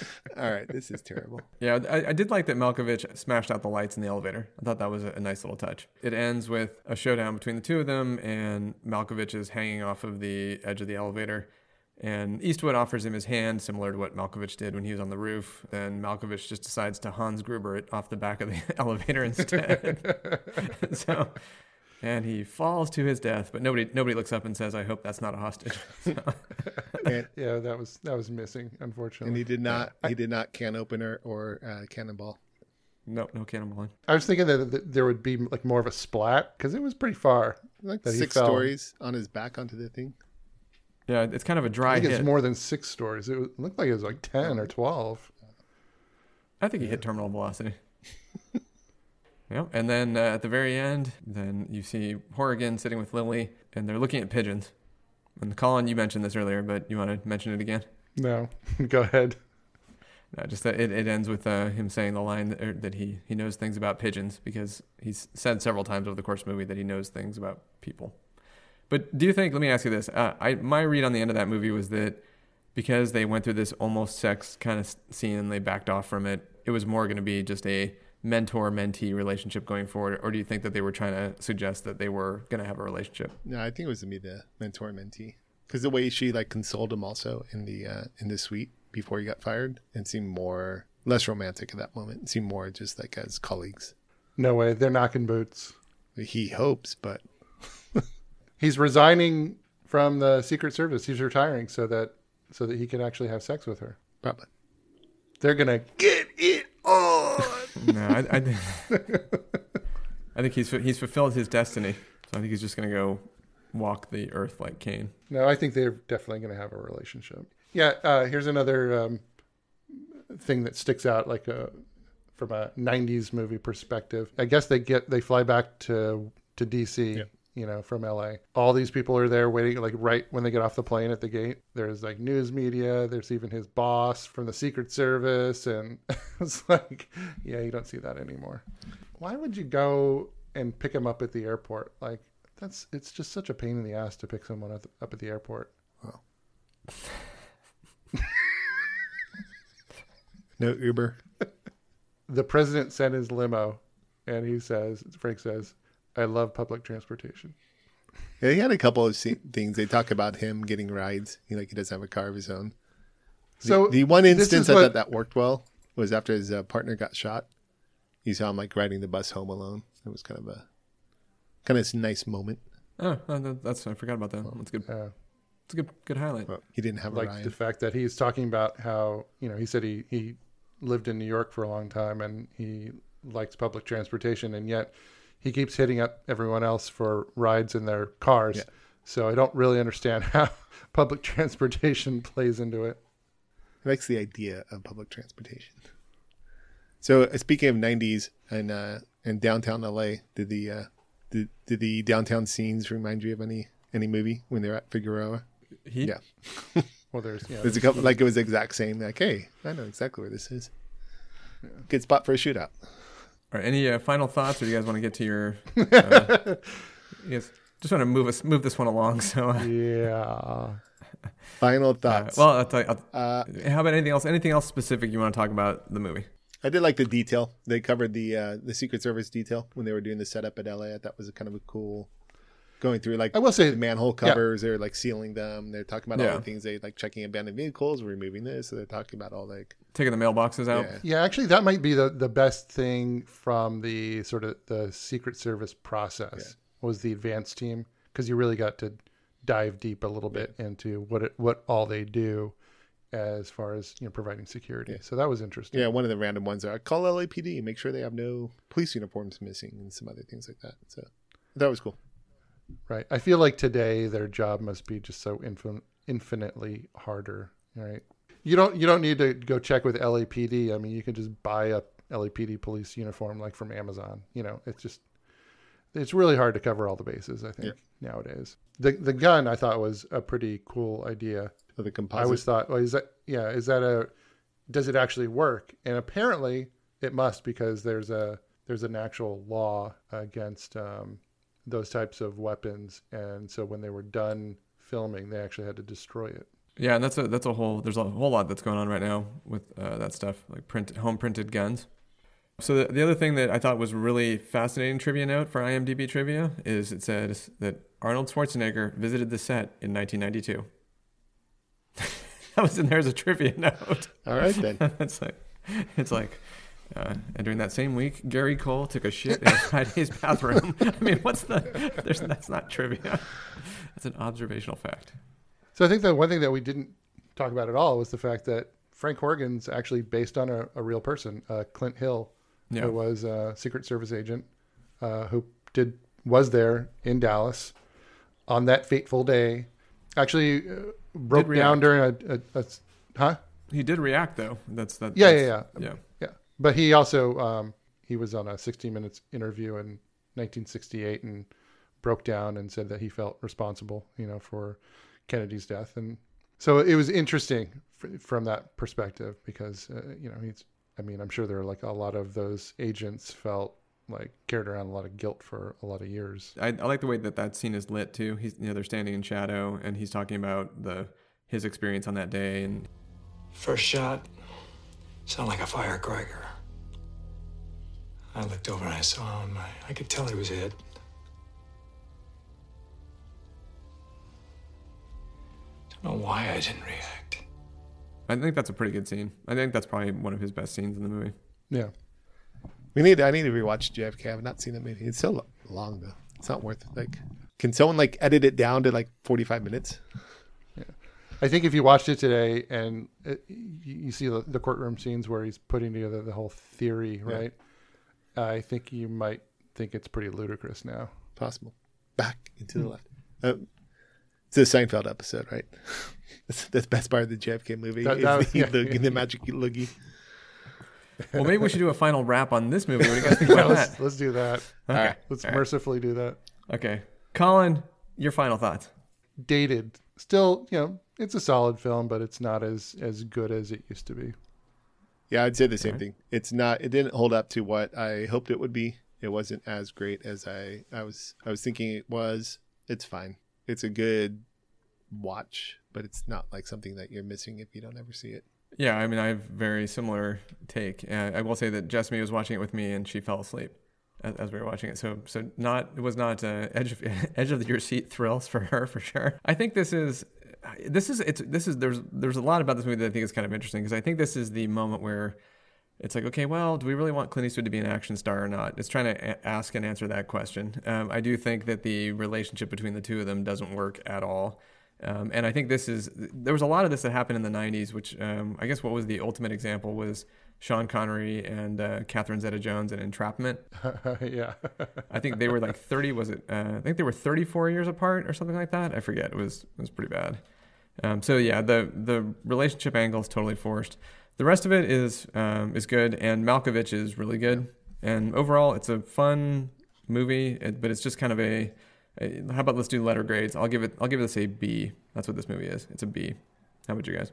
[SPEAKER 2] All right, this is terrible.
[SPEAKER 3] Yeah, I, I did like that Malkovich smashed out the lights in the elevator. I thought that was a, a nice little touch. It ends with a showdown between the two of them, and Malkovich is hanging off of the edge of the elevator. And Eastwood offers him his hand, similar to what Malkovich did when he was on the roof. Then Malkovich just decides to Hans Gruber it off the back of the elevator instead. so and he falls to his death. But nobody nobody looks up and says, "I hope that's not a hostage." So-
[SPEAKER 2] And,
[SPEAKER 1] Yeah, that was that was missing, unfortunately.
[SPEAKER 2] and he did not he did not can opener or uh, cannonball.
[SPEAKER 3] no, no cannonballing.
[SPEAKER 1] I was thinking that, that there would be like more of a splat because it was pretty far.
[SPEAKER 2] Like six stories on his back onto the thing.
[SPEAKER 3] Yeah, it's kind of a dry I
[SPEAKER 1] think
[SPEAKER 3] hit.
[SPEAKER 1] it's more than six stories. It, looked like it was like ten or twelve.
[SPEAKER 3] I think he hit terminal velocity. yeah, and then uh, at the very end, then you see Horrigan sitting with Lily, and they're looking at pigeons. And Colin, you mentioned this earlier, but you want to mention it again?
[SPEAKER 1] No, go ahead.
[SPEAKER 3] No, just that it, it ends with uh, him saying the line that, er, that he, he knows things about pigeons because he's said several times over the course of the movie that he knows things about people. But do you think? Let me ask you this. Uh, I my read on the end of that movie was that because they went through this almost sex kind of scene and they backed off from it, it was more going to be just a mentor mentee relationship going forward. Or do you think that they were trying to suggest that they were going to have a relationship?
[SPEAKER 2] No, I think it was to be the mentor mentee because the way she like consoled him also in the uh, in the suite before he got fired, and seemed more less romantic at that moment. It seemed more just like as colleagues.
[SPEAKER 1] No way, they're knocking boots.
[SPEAKER 2] He hopes, but
[SPEAKER 1] He's resigning from the Secret Service. He's retiring so that so that he can actually have sex with her.
[SPEAKER 2] probably.
[SPEAKER 1] They're gonna get it on.
[SPEAKER 3] No, I, I, think- I think he's he's fulfilled his destiny. So I think he's just going to go walk the earth like Cain.
[SPEAKER 1] No, I think they're definitely going to have a relationship. Yeah, uh, here's another um, thing that sticks out, like a, from a '90s movie perspective. I guess they get they fly back to to DC, you know, from LA. All these people are there waiting, like right when they get off the plane at the gate. There's like news media. There's even his boss from the Secret Service, and it's like, yeah, you don't see that anymore. Why would you go and pick him up at the airport? Like that's it's just such a pain in the ass to pick someone up, up at the airport.
[SPEAKER 2] No Uber.
[SPEAKER 1] the president sent his limo, and he says, Frank says, "I love public transportation."
[SPEAKER 2] Yeah, he had a couple of things. They talk about him getting rides. He like he doesn't have a car of his own. The-
[SPEAKER 1] So,
[SPEAKER 2] the, one instance I
[SPEAKER 1] what-
[SPEAKER 2] thought that worked well was after his uh, partner got shot. You saw him like riding the bus home alone. It was kind of a kind of nice moment.
[SPEAKER 3] Oh, uh, that's I forgot about that. That's good.
[SPEAKER 1] Yeah.
[SPEAKER 3] It's a good good highlight.
[SPEAKER 2] He didn't have
[SPEAKER 1] like the fact that he's talking about how you know he said he he lived in New York for a long time and he likes public transportation, and yet he keeps hitting up everyone else for rides in their cars.
[SPEAKER 2] Yeah.
[SPEAKER 1] So I don't really understand how public transportation plays into it.
[SPEAKER 2] He likes the idea of public transportation. So uh, speaking of '90s and uh, and downtown LA, did the uh, did, did the downtown scenes remind you of any any movie when they're at Figueroa?
[SPEAKER 3] Heat?
[SPEAKER 2] Yeah.
[SPEAKER 1] Well, there's yeah,
[SPEAKER 2] There's a couple like it was the exact same. Like, hey, I know exactly where this is. Good spot for a shootout.
[SPEAKER 3] Right, any uh, final thoughts, or do you guys want to get to your? Uh, guys just want to move us move this one along. So uh,
[SPEAKER 1] yeah.
[SPEAKER 2] Final thoughts.
[SPEAKER 3] well, I'll tell you, I'll-
[SPEAKER 2] Uh,
[SPEAKER 3] how about anything else? Anything else specific you want to talk about the movie?
[SPEAKER 2] I did like the detail. They covered the uh, the Secret Service detail when they were doing the setup at LA. I thought was a kind of a cool going through like
[SPEAKER 1] I will say
[SPEAKER 2] the manhole
[SPEAKER 1] yeah.
[SPEAKER 2] covers. They're like sealing them. They're talking about all the things they like checking abandoned vehicles, removing this. So they're talking about all like
[SPEAKER 3] Taking the mailboxes out.
[SPEAKER 2] Yeah.
[SPEAKER 1] Yeah, actually, that might be the, the best thing from the sort of the Secret Service process was the advance team because you really got to dive deep a little bit into what it, what all they do as far as you know providing security. So that was interesting.
[SPEAKER 2] yeah. One of the random ones are call LAPD, make sure they have no police uniforms missing, and some other things like that. So that was cool.
[SPEAKER 1] Right. I feel like today their job must be just so infin- infinitely harder. Right. You don't you don't need to go check with LAPD. I mean, you can just buy a LAPD police uniform like from Amazon. You know, it's just it's really hard to cover all the bases. I think nowadays. The the gun I thought was a pretty cool idea.
[SPEAKER 2] So the
[SPEAKER 1] I
[SPEAKER 2] composite.
[SPEAKER 1] always thought, well, is that yeah? Is that a does it actually work? And apparently it must because there's a there's an actual law against um, those types of weapons, and so when they were done filming, they actually had to destroy it.
[SPEAKER 3] Yeah, and that's a that's a whole there's a whole lot that's going on right now with uh, that stuff like print home printed guns. So the, the other thing that I thought was really fascinating trivia note for IMDb trivia is it says that Arnold Schwarzenegger visited the set in 1992. that was in there as a trivia note.
[SPEAKER 2] All right then.
[SPEAKER 3] it's like it's like Uh, and during that same week, Gary Cole took a shit in Friday's bathroom. I mean, what's the? There's, that's not trivia. That's an observational fact.
[SPEAKER 1] So I think the one thing that we didn't talk about at all was the fact that Frank Horrigan's actually based on a, a real person, uh, Clint Hill,
[SPEAKER 3] Yeah.
[SPEAKER 1] who was a Secret Service agent uh, who did was there in Dallas on that fateful day. Actually, uh, broke down
[SPEAKER 3] react.
[SPEAKER 1] during a, a, a huh?
[SPEAKER 3] He did react though. That's that.
[SPEAKER 1] Yeah, yeah, yeah,
[SPEAKER 3] yeah.
[SPEAKER 1] yeah. But he also um, he was on a 60 Minutes interview in 1968 and broke down and said that he felt responsible, you know, for Kennedy's death, and so it was interesting f- from that perspective because uh, you know he's. I mean, I'm sure there are like a lot of those agents felt like carried around a lot of guilt for a lot of years.
[SPEAKER 3] I, I like the way that that scene is lit too. He's you know they're standing in shadow and he's talking about the his experience on that day and
[SPEAKER 7] First shot sounded like a firecracker. I looked over and I saw him. I, I could tell he was hit. Don't know why I didn't react.
[SPEAKER 3] I think that's a pretty good scene. I think that's probably one of his best scenes in the movie.
[SPEAKER 1] Yeah.
[SPEAKER 2] We need. I need to rewatch JFK. I've not seen that movie. It's so long though. It's not worth it. Like, can someone like edit it down to like forty five minutes?
[SPEAKER 1] I think if you watched it today and it, you, you see the, the courtroom scenes where he's putting together the whole theory,
[SPEAKER 2] Yeah.
[SPEAKER 1] right? I think you might think it's pretty ludicrous now.
[SPEAKER 2] Possible. Back into the left. Uh, it's a Seinfeld episode, right? that's, that's the best part of the JFK movie.
[SPEAKER 1] That-
[SPEAKER 2] is
[SPEAKER 1] that-
[SPEAKER 2] the,
[SPEAKER 1] yeah.
[SPEAKER 2] the, the magic loogie.
[SPEAKER 3] Well, maybe we should do a final wrap on this movie. What do you guys think
[SPEAKER 1] Yeah,
[SPEAKER 3] about
[SPEAKER 1] let's,
[SPEAKER 3] that?
[SPEAKER 1] let's do that.
[SPEAKER 3] Okay.
[SPEAKER 1] Let's
[SPEAKER 3] All right.
[SPEAKER 1] mercifully do that.
[SPEAKER 3] Okay, Colin, your final thoughts.
[SPEAKER 1] Dated. Still, you know, it's a solid film, but it's not as as good as it used to be.
[SPEAKER 2] Yeah, I'd say the same
[SPEAKER 1] Alright.
[SPEAKER 2] thing. It's not. It didn't hold up to what I hoped it would be. It wasn't as great as I I was I was thinking it was. It's fine. It's a good watch, but it's not like something that you're missing if you don't ever see it.
[SPEAKER 3] Yeah, I mean, I have very similar take. Uh, I will say that Jessamy was watching it with me, and she fell asleep as, as we were watching it. So, so not it was not uh, edge of edge of your seat thrills for her for sure. I think this is this is it's this is there's there's a lot about this movie that I think is kind of interesting because I think this is the moment where it's like, okay, well, do we really want Clint Eastwood to be an action star or not? It's trying to a- ask and answer that question. Um, I do think that the relationship between the two of them doesn't work at all. Um, and I think this is, there was a lot of this that happened in the 90s, which um, I guess what was the ultimate example was Sean Connery and uh, Catherine Zeta Jones in Entrapment.
[SPEAKER 1] yeah.
[SPEAKER 3] I think they were like 30, was it? Uh, I think they were 34 years apart or something like that. I forget. It was, it was pretty bad. Um, so yeah, the the relationship angle is totally forced. The rest of it is um, is good, and Malkovich is really good. And overall, it's a fun movie, it, but it's just kind of a, a. How about let's do letter grades? I'll give it. I'll give this a B. That's what this movie is. It's a B. How about you guys?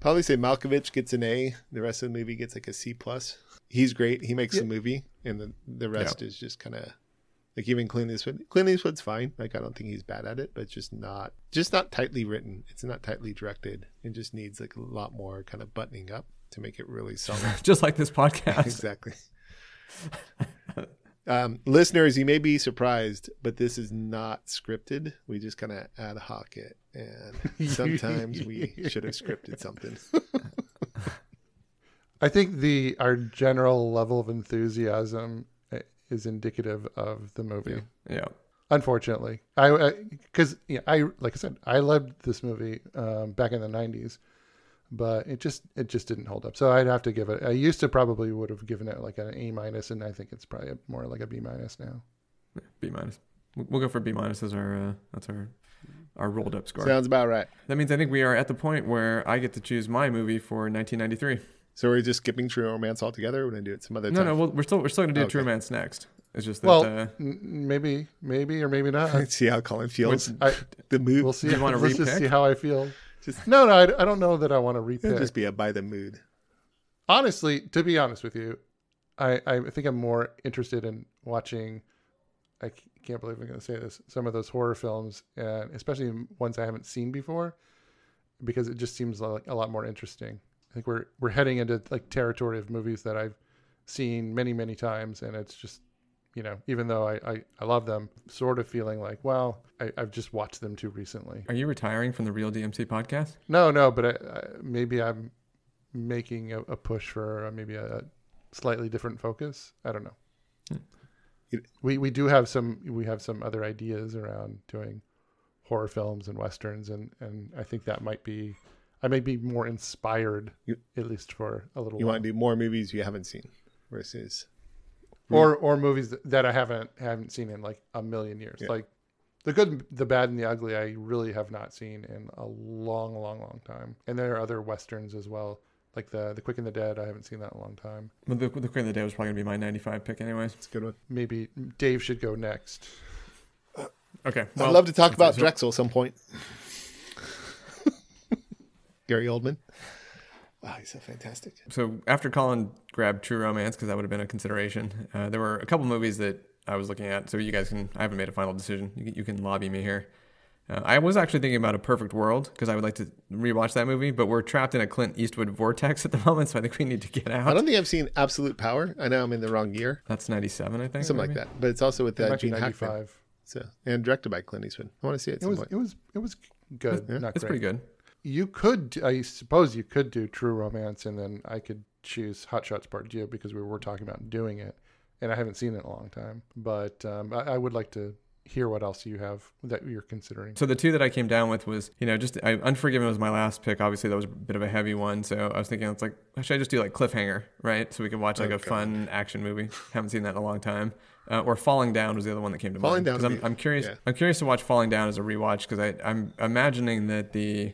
[SPEAKER 2] Probably say Malkovich gets an A. The rest of the movie gets like a C plus. He's great. He makes the movie, and the the rest is just kind of like even Clint Eastwood. Clint Eastwood's fine. Like I don't think he's bad at it, but just not just not tightly written. It's not tightly directed. It just needs like a lot more kind of buttoning up to make it really solid.
[SPEAKER 3] Just like this podcast.
[SPEAKER 2] exactly. Um, listeners, you may be surprised, but this is not scripted. We just kind of ad hoc it, and sometimes we should have scripted something.
[SPEAKER 1] I think the our general level of enthusiasm is indicative of the movie.
[SPEAKER 3] Yeah.
[SPEAKER 1] Unfortunately, I because yeah, I like I said, I loved this movie um, back in the '90s, but it just it just didn't hold up. So I'd have to give it. I used to probably would have given it like an A minus, and I think it's probably more like a B minus now.
[SPEAKER 3] B minus. We'll we'll go for B minus as our uh, that's our our rolled up score.
[SPEAKER 2] Sounds about right.
[SPEAKER 3] That means I think we are at the point where I get to choose my movie for 1993.
[SPEAKER 2] So we're just skipping True Romance altogether. We're gonna do it some other
[SPEAKER 3] No,
[SPEAKER 2] time.
[SPEAKER 3] no, well, we're still we're still gonna do
[SPEAKER 2] Okay.
[SPEAKER 3] True Romance next. It's just that.
[SPEAKER 1] Well,
[SPEAKER 3] uh,
[SPEAKER 1] n- maybe, maybe, or maybe not.
[SPEAKER 2] see how Colin feels.
[SPEAKER 1] I,
[SPEAKER 2] the mood.
[SPEAKER 1] We'll see.
[SPEAKER 3] Do you wanna
[SPEAKER 1] Let's just see how I feel.
[SPEAKER 2] Just-
[SPEAKER 1] no, no, I, I don't know that I want to repick.
[SPEAKER 2] It'll just be a by the mood.
[SPEAKER 1] honestly, to be honest with you, I, I think I'm more interested in watching. I can't believe I'm going to say this. Some of those horror films, and especially ones I haven't seen before, because it just seems like a lot more interesting. I think we're we're heading into like territory of movies that I've seen many many times, and it's just you know even though I I, I love them, sort of feeling like well I, I've just watched them too recently.
[SPEAKER 3] are you retiring from the Real DMC podcast?
[SPEAKER 1] No, no, but I, I, maybe I'm making a, a push for uh, maybe a slightly different focus. I don't know.
[SPEAKER 2] You-
[SPEAKER 1] We we do have some we have some other ideas around doing horror films and westerns, and and I think that might be I may be more inspired at least for a little.
[SPEAKER 2] You
[SPEAKER 1] while.
[SPEAKER 2] want to do more movies you haven't seen versus
[SPEAKER 1] or or movies that, that I haven't haven't seen in like a million years.
[SPEAKER 2] Yeah.
[SPEAKER 1] Like the good, the bad, and the ugly. I really have not seen in a long, long, long time. And there are other westerns as well, like the the Quick and the Dead. I haven't seen that in a long time.
[SPEAKER 3] But the, the Queen of the Dead was probably gonna be my 95 pick, anyways.
[SPEAKER 2] It's a good one.
[SPEAKER 1] Maybe Dave should go next.
[SPEAKER 3] Okay.
[SPEAKER 2] I'd love to talk about
[SPEAKER 3] so-
[SPEAKER 2] Drexl some point. Gary Oldman. Wow, he's so fantastic.
[SPEAKER 3] So after Colin grabbed True Romance, because that would have been a consideration, uh, there were a couple movies that I was looking at. So you guys can, I haven't made a final decision. You can, you can lobby me here. Uh, I was actually thinking about A Perfect World because I would like to rewatch that movie, but we're trapped in a Clint Eastwood vortex at the moment, so I think we need to get out.
[SPEAKER 2] I don't think I've seen Absolute Power. I know I'm in the wrong year.
[SPEAKER 3] That's 97, I think.
[SPEAKER 2] Something like that. But it's also with
[SPEAKER 1] It
[SPEAKER 2] uh,
[SPEAKER 1] might be
[SPEAKER 2] Gene Hackman.
[SPEAKER 1] 95.
[SPEAKER 2] So and directed by Clint Eastwood. I want to see it. At
[SPEAKER 1] It
[SPEAKER 2] some
[SPEAKER 1] was
[SPEAKER 2] point.
[SPEAKER 1] it was it was good.
[SPEAKER 2] Yeah.
[SPEAKER 1] Not
[SPEAKER 3] It's
[SPEAKER 1] great.
[SPEAKER 3] pretty good.
[SPEAKER 1] You could, I suppose, you could do True Romance, and then I could choose Hot Shots Part Two because we were talking about doing it, and I haven't seen it in a long time. But um, I, I would like to hear what else you have that you're considering.
[SPEAKER 3] So the two that I came down with was, you know, just I, Unforgiven was my last pick. Obviously, that was a bit of a heavy one. So I was thinking, it's like, should I just do like Cliffhanger, right? So we could watch like
[SPEAKER 2] Oh,
[SPEAKER 3] a
[SPEAKER 2] God.
[SPEAKER 3] fun action movie. Haven't seen that in a long time. Uh, or Falling Down was the other one that came to
[SPEAKER 2] Falling
[SPEAKER 3] mind.
[SPEAKER 2] Down
[SPEAKER 3] 'Cause
[SPEAKER 2] would
[SPEAKER 3] I'm, I'm curious.
[SPEAKER 2] yeah.
[SPEAKER 3] I'm curious to watch Falling Down as a rewatch because I'm imagining that the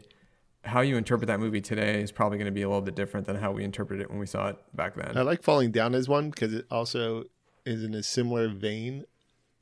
[SPEAKER 3] how you interpret that movie today is probably going to be a little bit different than how we interpreted it when we saw it back then.
[SPEAKER 2] I like Falling Down as one because it also is in a similar vein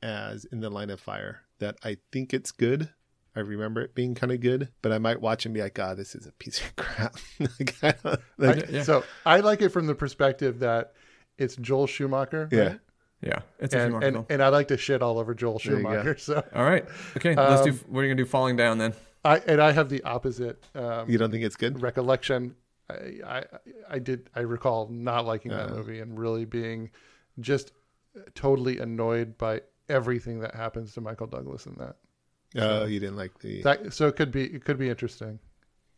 [SPEAKER 2] as In the Line of Fire. That I think it's good. I remember it being kind of good, but I might watch and be like, "God, this is a piece of crap." Like, I like,
[SPEAKER 1] I- So I like it from the perspective that it's Joel Schumacher.
[SPEAKER 2] Yeah.
[SPEAKER 1] right?
[SPEAKER 3] yeah, it's a
[SPEAKER 1] and,
[SPEAKER 3] Schumacher
[SPEAKER 1] and, and I like to shit all over Joel
[SPEAKER 2] There you go.
[SPEAKER 1] Schumacher. So
[SPEAKER 3] All right, okay, let's do.
[SPEAKER 1] Um,
[SPEAKER 3] What are you gonna do? Falling Down then.
[SPEAKER 1] I and I have the opposite. Um,
[SPEAKER 2] you don't think it's good?
[SPEAKER 1] recollection. I, I I did I recall not liking that
[SPEAKER 2] Uh.
[SPEAKER 1] movie and really being just totally annoyed by everything that happens to Michael Douglas in that.
[SPEAKER 2] Oh, you didn't like the.
[SPEAKER 1] That so it could be it could be interesting.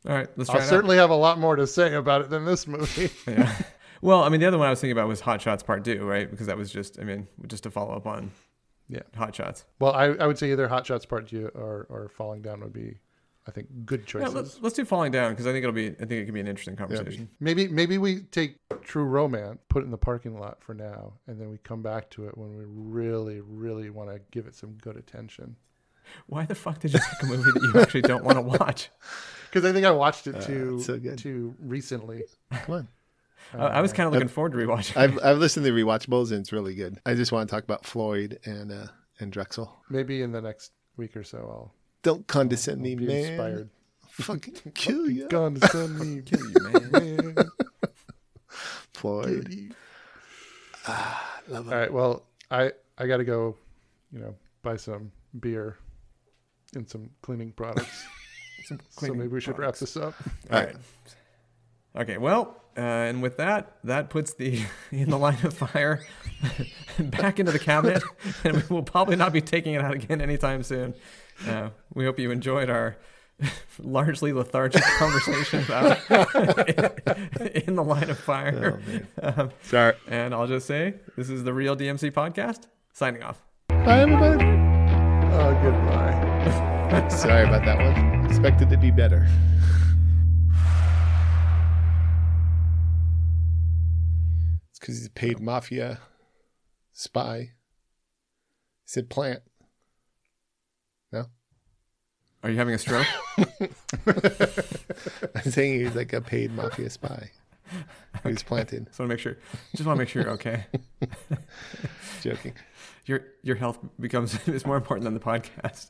[SPEAKER 3] All right, let's try
[SPEAKER 1] I'll
[SPEAKER 3] it out.
[SPEAKER 1] certainly have a lot more to say about it than this movie.
[SPEAKER 3] Yeah. Well, I mean, the other one I was thinking about was Hot Shots Part Two, right? Because that was just, I mean, just to follow up on
[SPEAKER 1] Yeah.
[SPEAKER 3] Hot Shots.
[SPEAKER 1] well, I, I would say either Hot Shots Part Two or or Falling Down would be, I think, good
[SPEAKER 3] Yeah,
[SPEAKER 1] choices.
[SPEAKER 3] let's, let's do Falling Down because I think it'll be, I think it could be an interesting conversation.
[SPEAKER 1] Maybe maybe we take True Romance, put it in the parking lot for now, and then we come back to it when we really, really want to give it some good attention.
[SPEAKER 3] Why the fuck did you pick a movie that you actually don't want to watch?
[SPEAKER 1] Because I think I watched it
[SPEAKER 2] Uh,
[SPEAKER 1] too
[SPEAKER 2] it's so
[SPEAKER 1] too recently.
[SPEAKER 2] Come on.
[SPEAKER 3] I, I was kind of looking forward to rewatching.
[SPEAKER 2] I've I've listened to rewatchables and it's really good. I just want to talk about Floyd and uh and Drexl.
[SPEAKER 1] Maybe in the next week or so, I'll
[SPEAKER 2] Don't condescend me, man.
[SPEAKER 1] inspired.
[SPEAKER 2] Fucking kill you,
[SPEAKER 1] Gonna send me,
[SPEAKER 3] Kill you, man.
[SPEAKER 1] man.
[SPEAKER 2] Floyd. Ah, love
[SPEAKER 1] All right. Well, I I got to go. You know, buy some beer and some cleaning products. so
[SPEAKER 3] cleaning
[SPEAKER 1] maybe we should
[SPEAKER 3] products.
[SPEAKER 1] wrap this up.
[SPEAKER 3] All right. Okay. Well, uh, and with that, that puts the in the line of fire back into the cabinet, and we will probably not be taking it out again anytime soon. Uh, we hope you enjoyed our largely lethargic conversation about in the line of fire. um,
[SPEAKER 2] Sorry.
[SPEAKER 3] and I'll just say this is the Real DMC podcast. Signing off.
[SPEAKER 2] Bye everybody.
[SPEAKER 1] Oh, goodbye.
[SPEAKER 2] Sorry about that one. Expected to be better. It's because he's a paid mafia spy. He said plant.
[SPEAKER 3] Are you having a stroke?
[SPEAKER 2] I'm saying he's like a paid mafia spy. He's planted.
[SPEAKER 3] Just want to make sure. Just want to make sure you're okay.
[SPEAKER 2] Joking.
[SPEAKER 3] Your your health becomes is more important than the podcast.